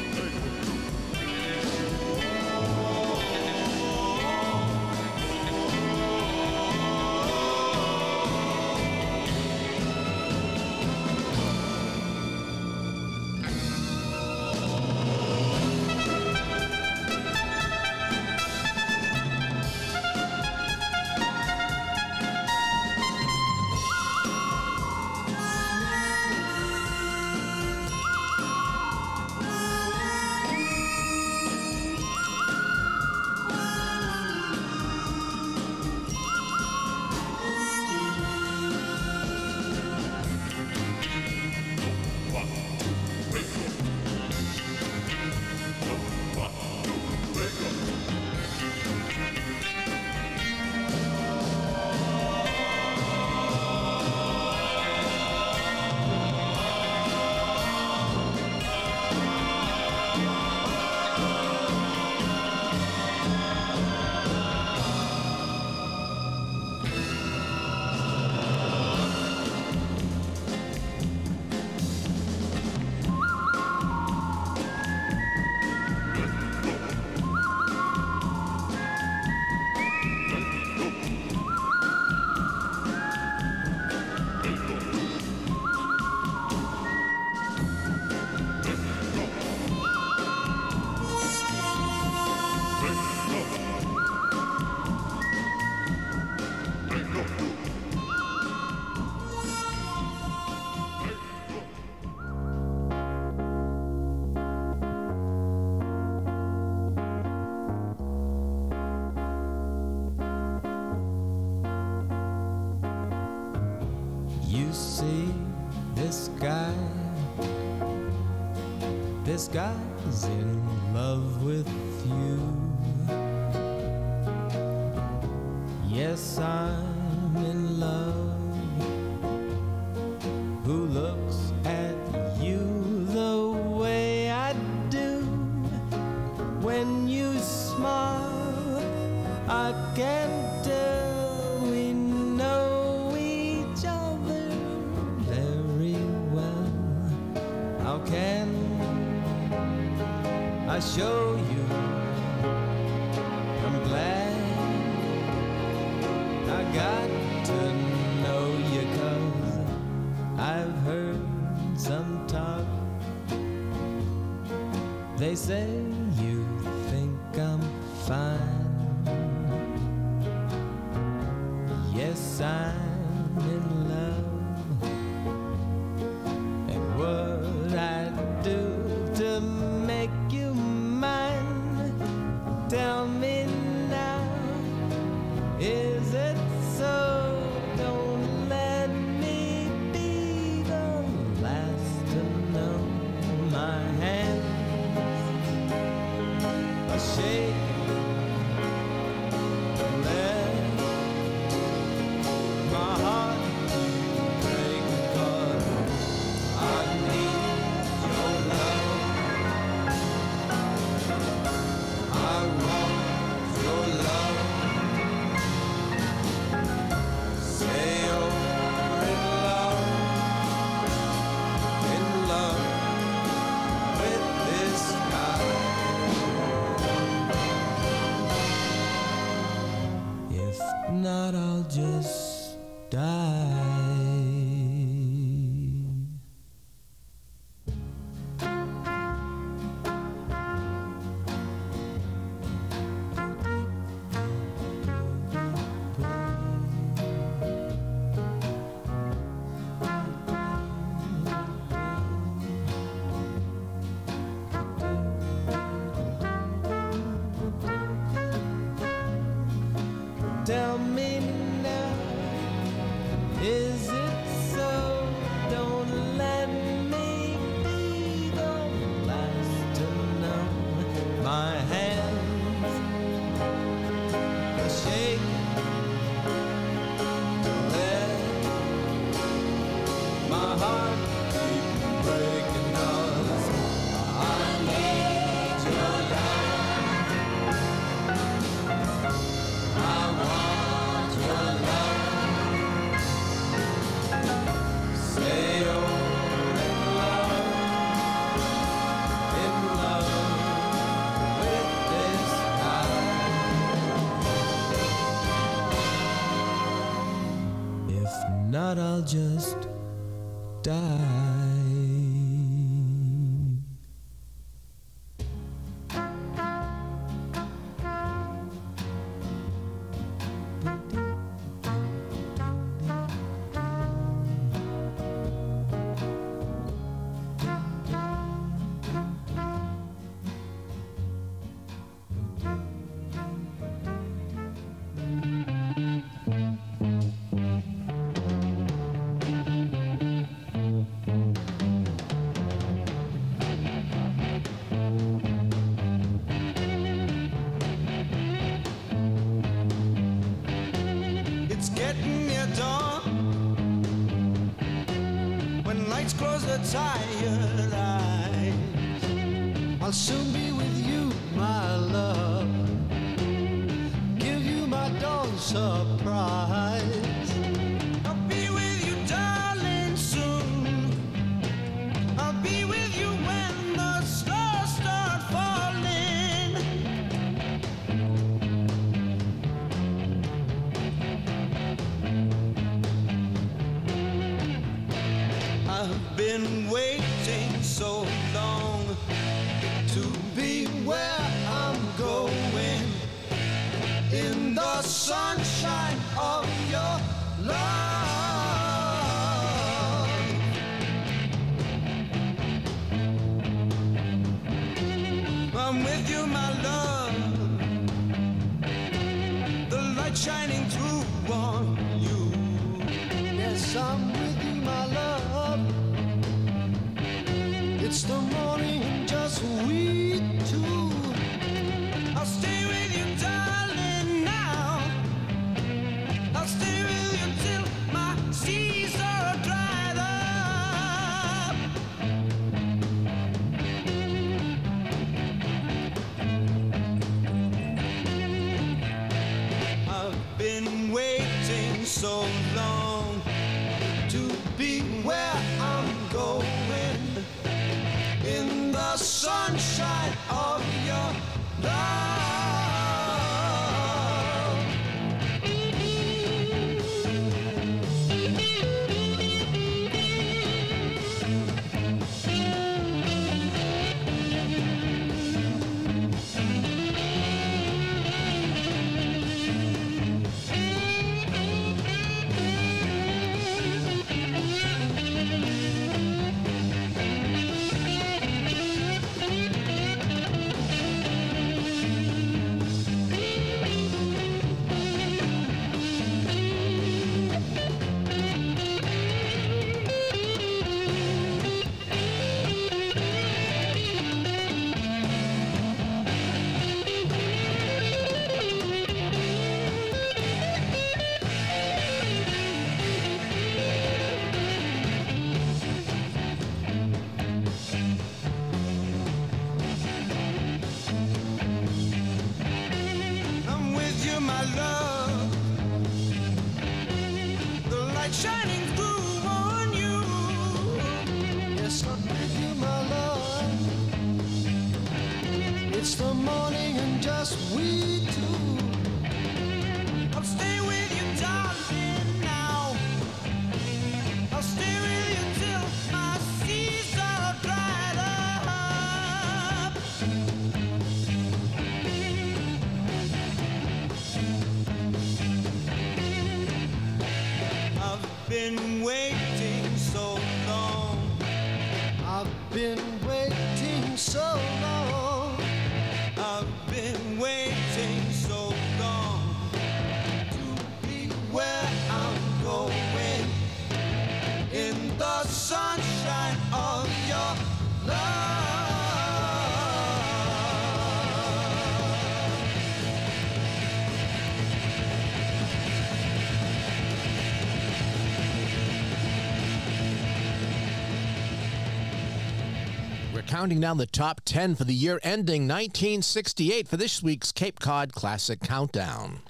Counting down the top 10 for the year ending 1968 for this week's Cape Cod Classic Countdown.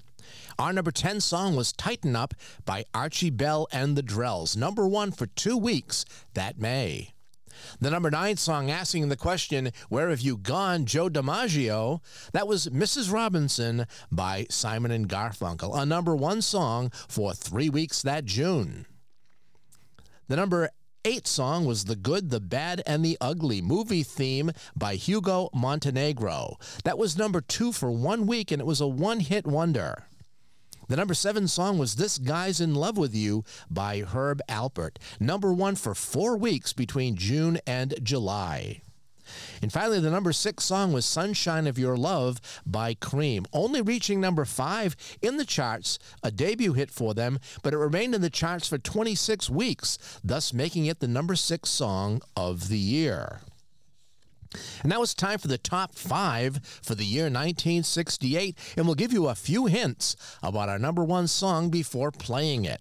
Our number 10 song was Tighten Up by Archie Bell and the Drells, number one for two weeks that May. The number 9 song asking the question, Where Have You Gone, Joe DiMaggio? That was Mrs. Robinson by Simon and Garfunkel, a number one song for three weeks that June. The number eight song was The Good, the Bad, and the Ugly movie theme by Hugo Montenegro. That was number two for one week, and it was a one hit wonder. The number seven song was This Guy's in Love with You by Herb Alpert, number one for four weeks between June and July. And finally, the number six song was Sunshine of Your Love by Cream, only reaching number five in the charts, a debut hit for them, but it remained in the charts for 26 weeks, thus making it the number six song of the year. And now it's time for the top five for the year 1968, and we'll give you a few hints about our number one song before playing it.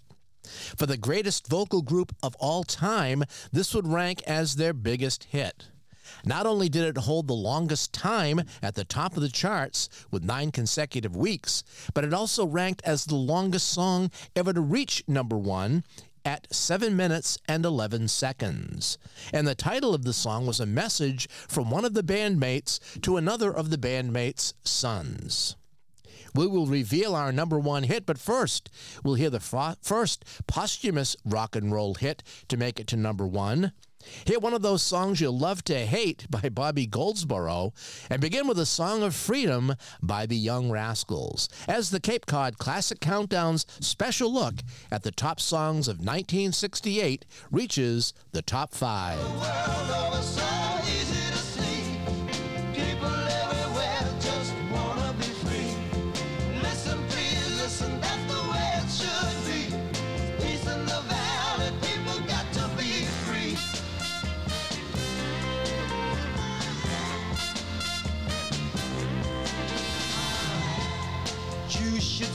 For the greatest vocal group of all time, this would rank as their biggest hit. Not only did it hold the longest time at the top of the charts with nine consecutive weeks, but it also ranked as the longest song ever to reach number one at 7 minutes and 11 seconds. And the title of the song was a message from one of the bandmates to another of the bandmates' sons. We will reveal our number one hit, but first, we'll hear the first posthumous rock and roll hit to make it to number one. Hear one of those songs you'll love to hate by Bobby Goldsboro, and begin with a song of freedom by the Young Rascals, as the Cape Cod Classic Countdown's special look at the top songs of 1968 reaches the top five. You should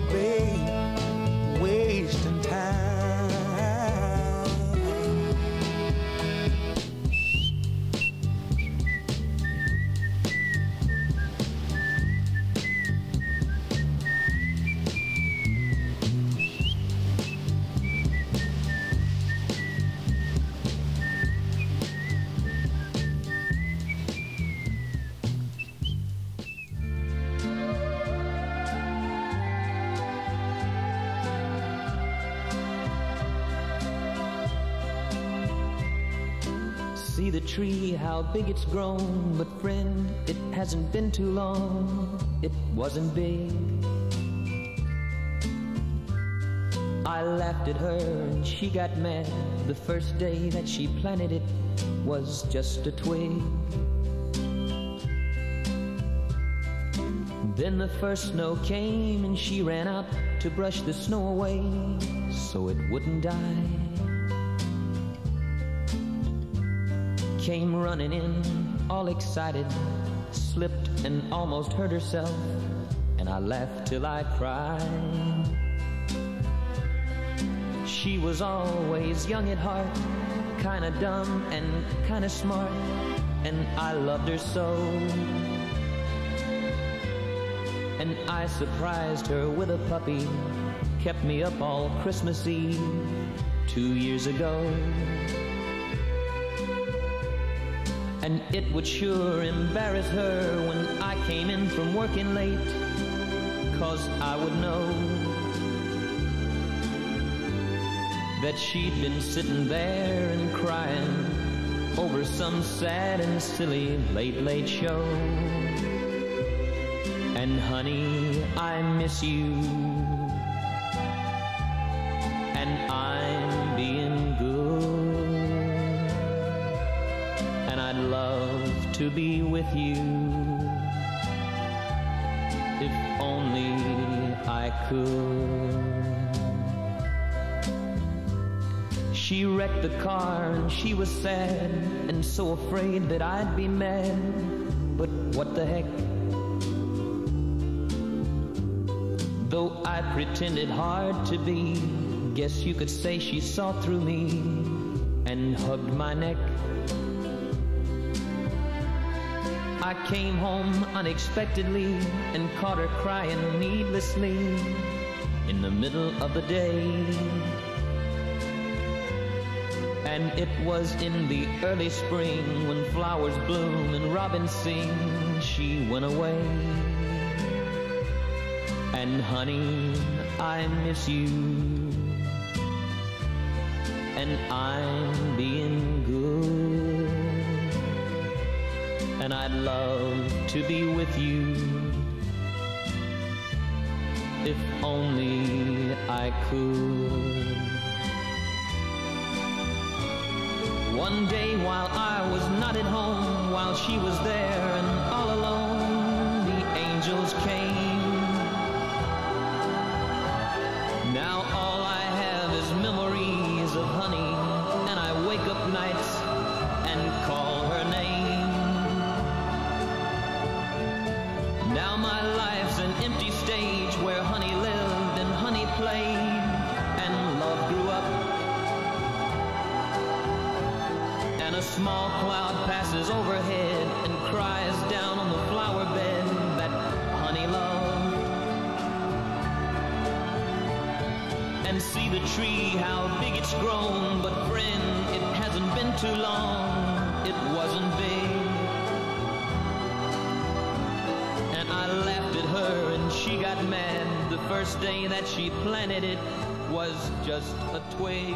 how big it's grown. But friend, it hasn't been too long. It wasn't big. I laughed at her and she got mad. The first day that she planted it was just a twig. Then the first snow came and she ran out to brush the snow away so it wouldn't die. Came running in, all excited, slipped and almost hurt herself, and I laughed till I cried. She was always young at heart, kinda dumb and kinda smart, and I loved her so. And I surprised her with a puppy, kept me up all Christmas Eve two years ago. And it would sure embarrass her when I came in from working late, cause I would know that she'd been sitting there and crying over some sad and silly late, late show. And honey, I miss you. To be with you. If only I could. She wrecked the car and she was sad and so afraid that I'd be mad. But what the heck? Though I pretended hard to be, Guess you could say she saw through me and hugged my neck. I came home unexpectedly and caught her crying needlessly in the middle of the day. And it was in the early spring when flowers bloom and robins sing, she went away. And honey, I miss you. And I'm being And I'd love to be with you. If only I could. One day while I was not at home, while she was there and all alone, the angels came. Now my life's an empty stage where honey lived and honey played, and love grew up. And a small cloud passes overhead and cries down on the flower bed that honey loved. And see the tree, how big it's grown. But friend, it hasn't been too long. Mad. The first day that she planted it was just a twig.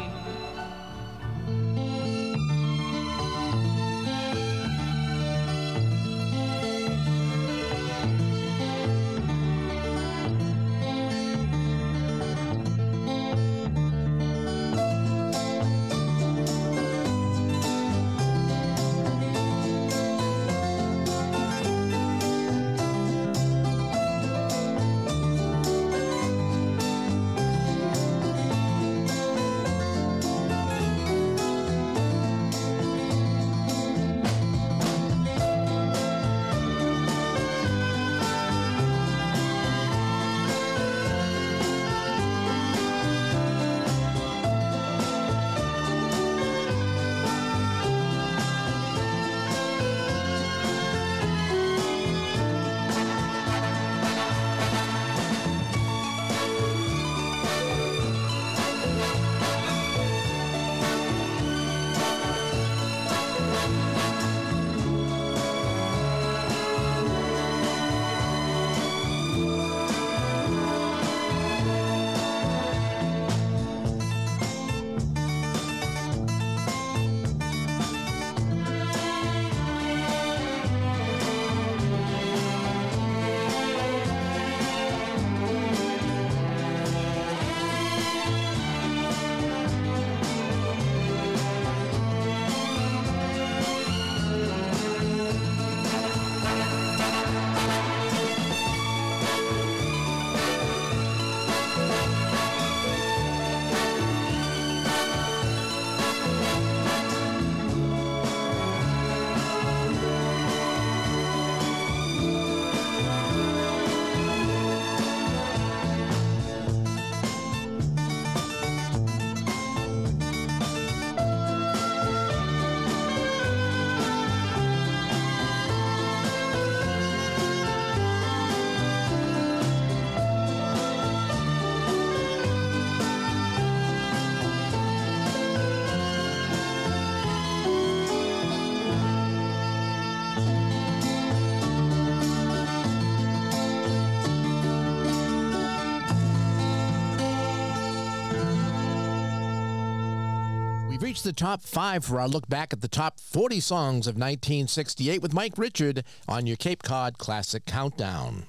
Reached the top five for our look back at the top 40 songs of 1968 with Mike Richard on your Cape Cod Classic Countdown.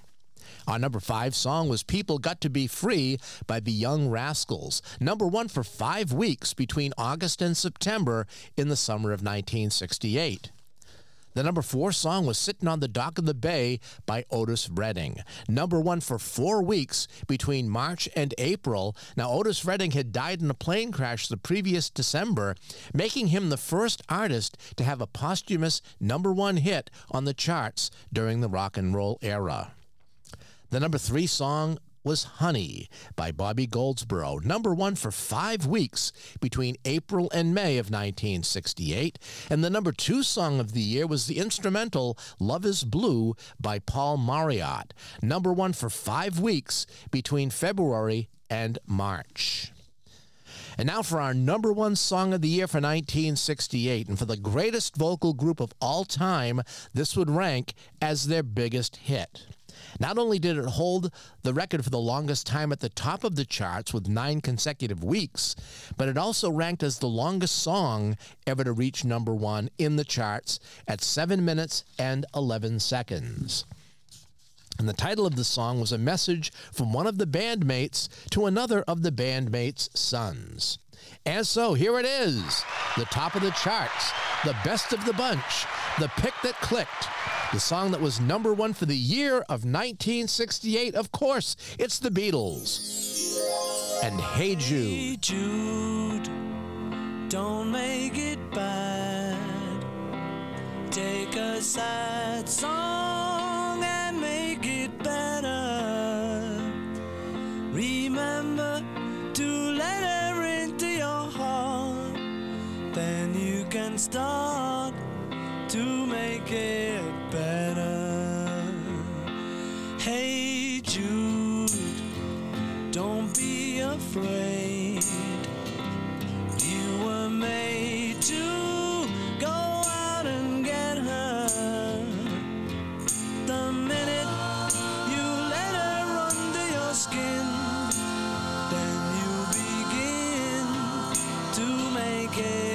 Our number five song was People Got to Be Free by the Young Rascals, number one for five weeks between August and September in the summer of 1968. The number four song was Sitting on the Dock of the Bay by Otis Redding. Number one for four weeks between March and April. Now, Otis Redding had died in a plane crash the previous December, making him the first artist to have a posthumous number one hit on the charts during the rock and roll era. The number three song was Honey by Bobby Goldsboro, number one for five weeks between April and May of 1968. And the number two song of the year was the instrumental Love is Blue by Paul Mauriat, number one for five weeks between February and March. And now for our number one song of the year for 1968. And for the greatest vocal group of all time, this would rank as their biggest hit. Not only did it hold the record for the longest time at the top of the charts with nine consecutive weeks, but it also ranked as the longest song ever to reach number one in the charts at 7 minutes and 11 seconds. And the title of the song was a message from one of the bandmates to another of the bandmates' sons. And so here it is, the top of the charts, the best of the bunch, the pick that clicked, the song that was number one for the year of 1968. Of course, it's the Beatles. And Hey Jude. Hey Jude, don't make it bad. Take a sad song start to make it better. Hey Jude, don't be afraid. You were made to go out and get her. The minute you let her under your skin, then you begin to make it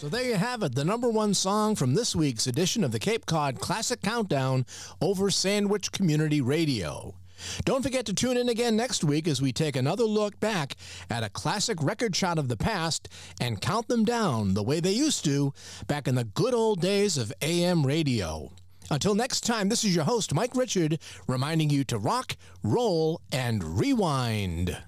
So there you have it, the number one song from this week's edition of the Cape Cod Classic Countdown over Sandwich Community Radio. Don't forget to tune in again next week as we take another look back at a classic record shot of the past and count them down the way they used to back in the good old days of AM radio. Until next time, this is your host, Mike Richard, reminding you to rock, roll, and rewind.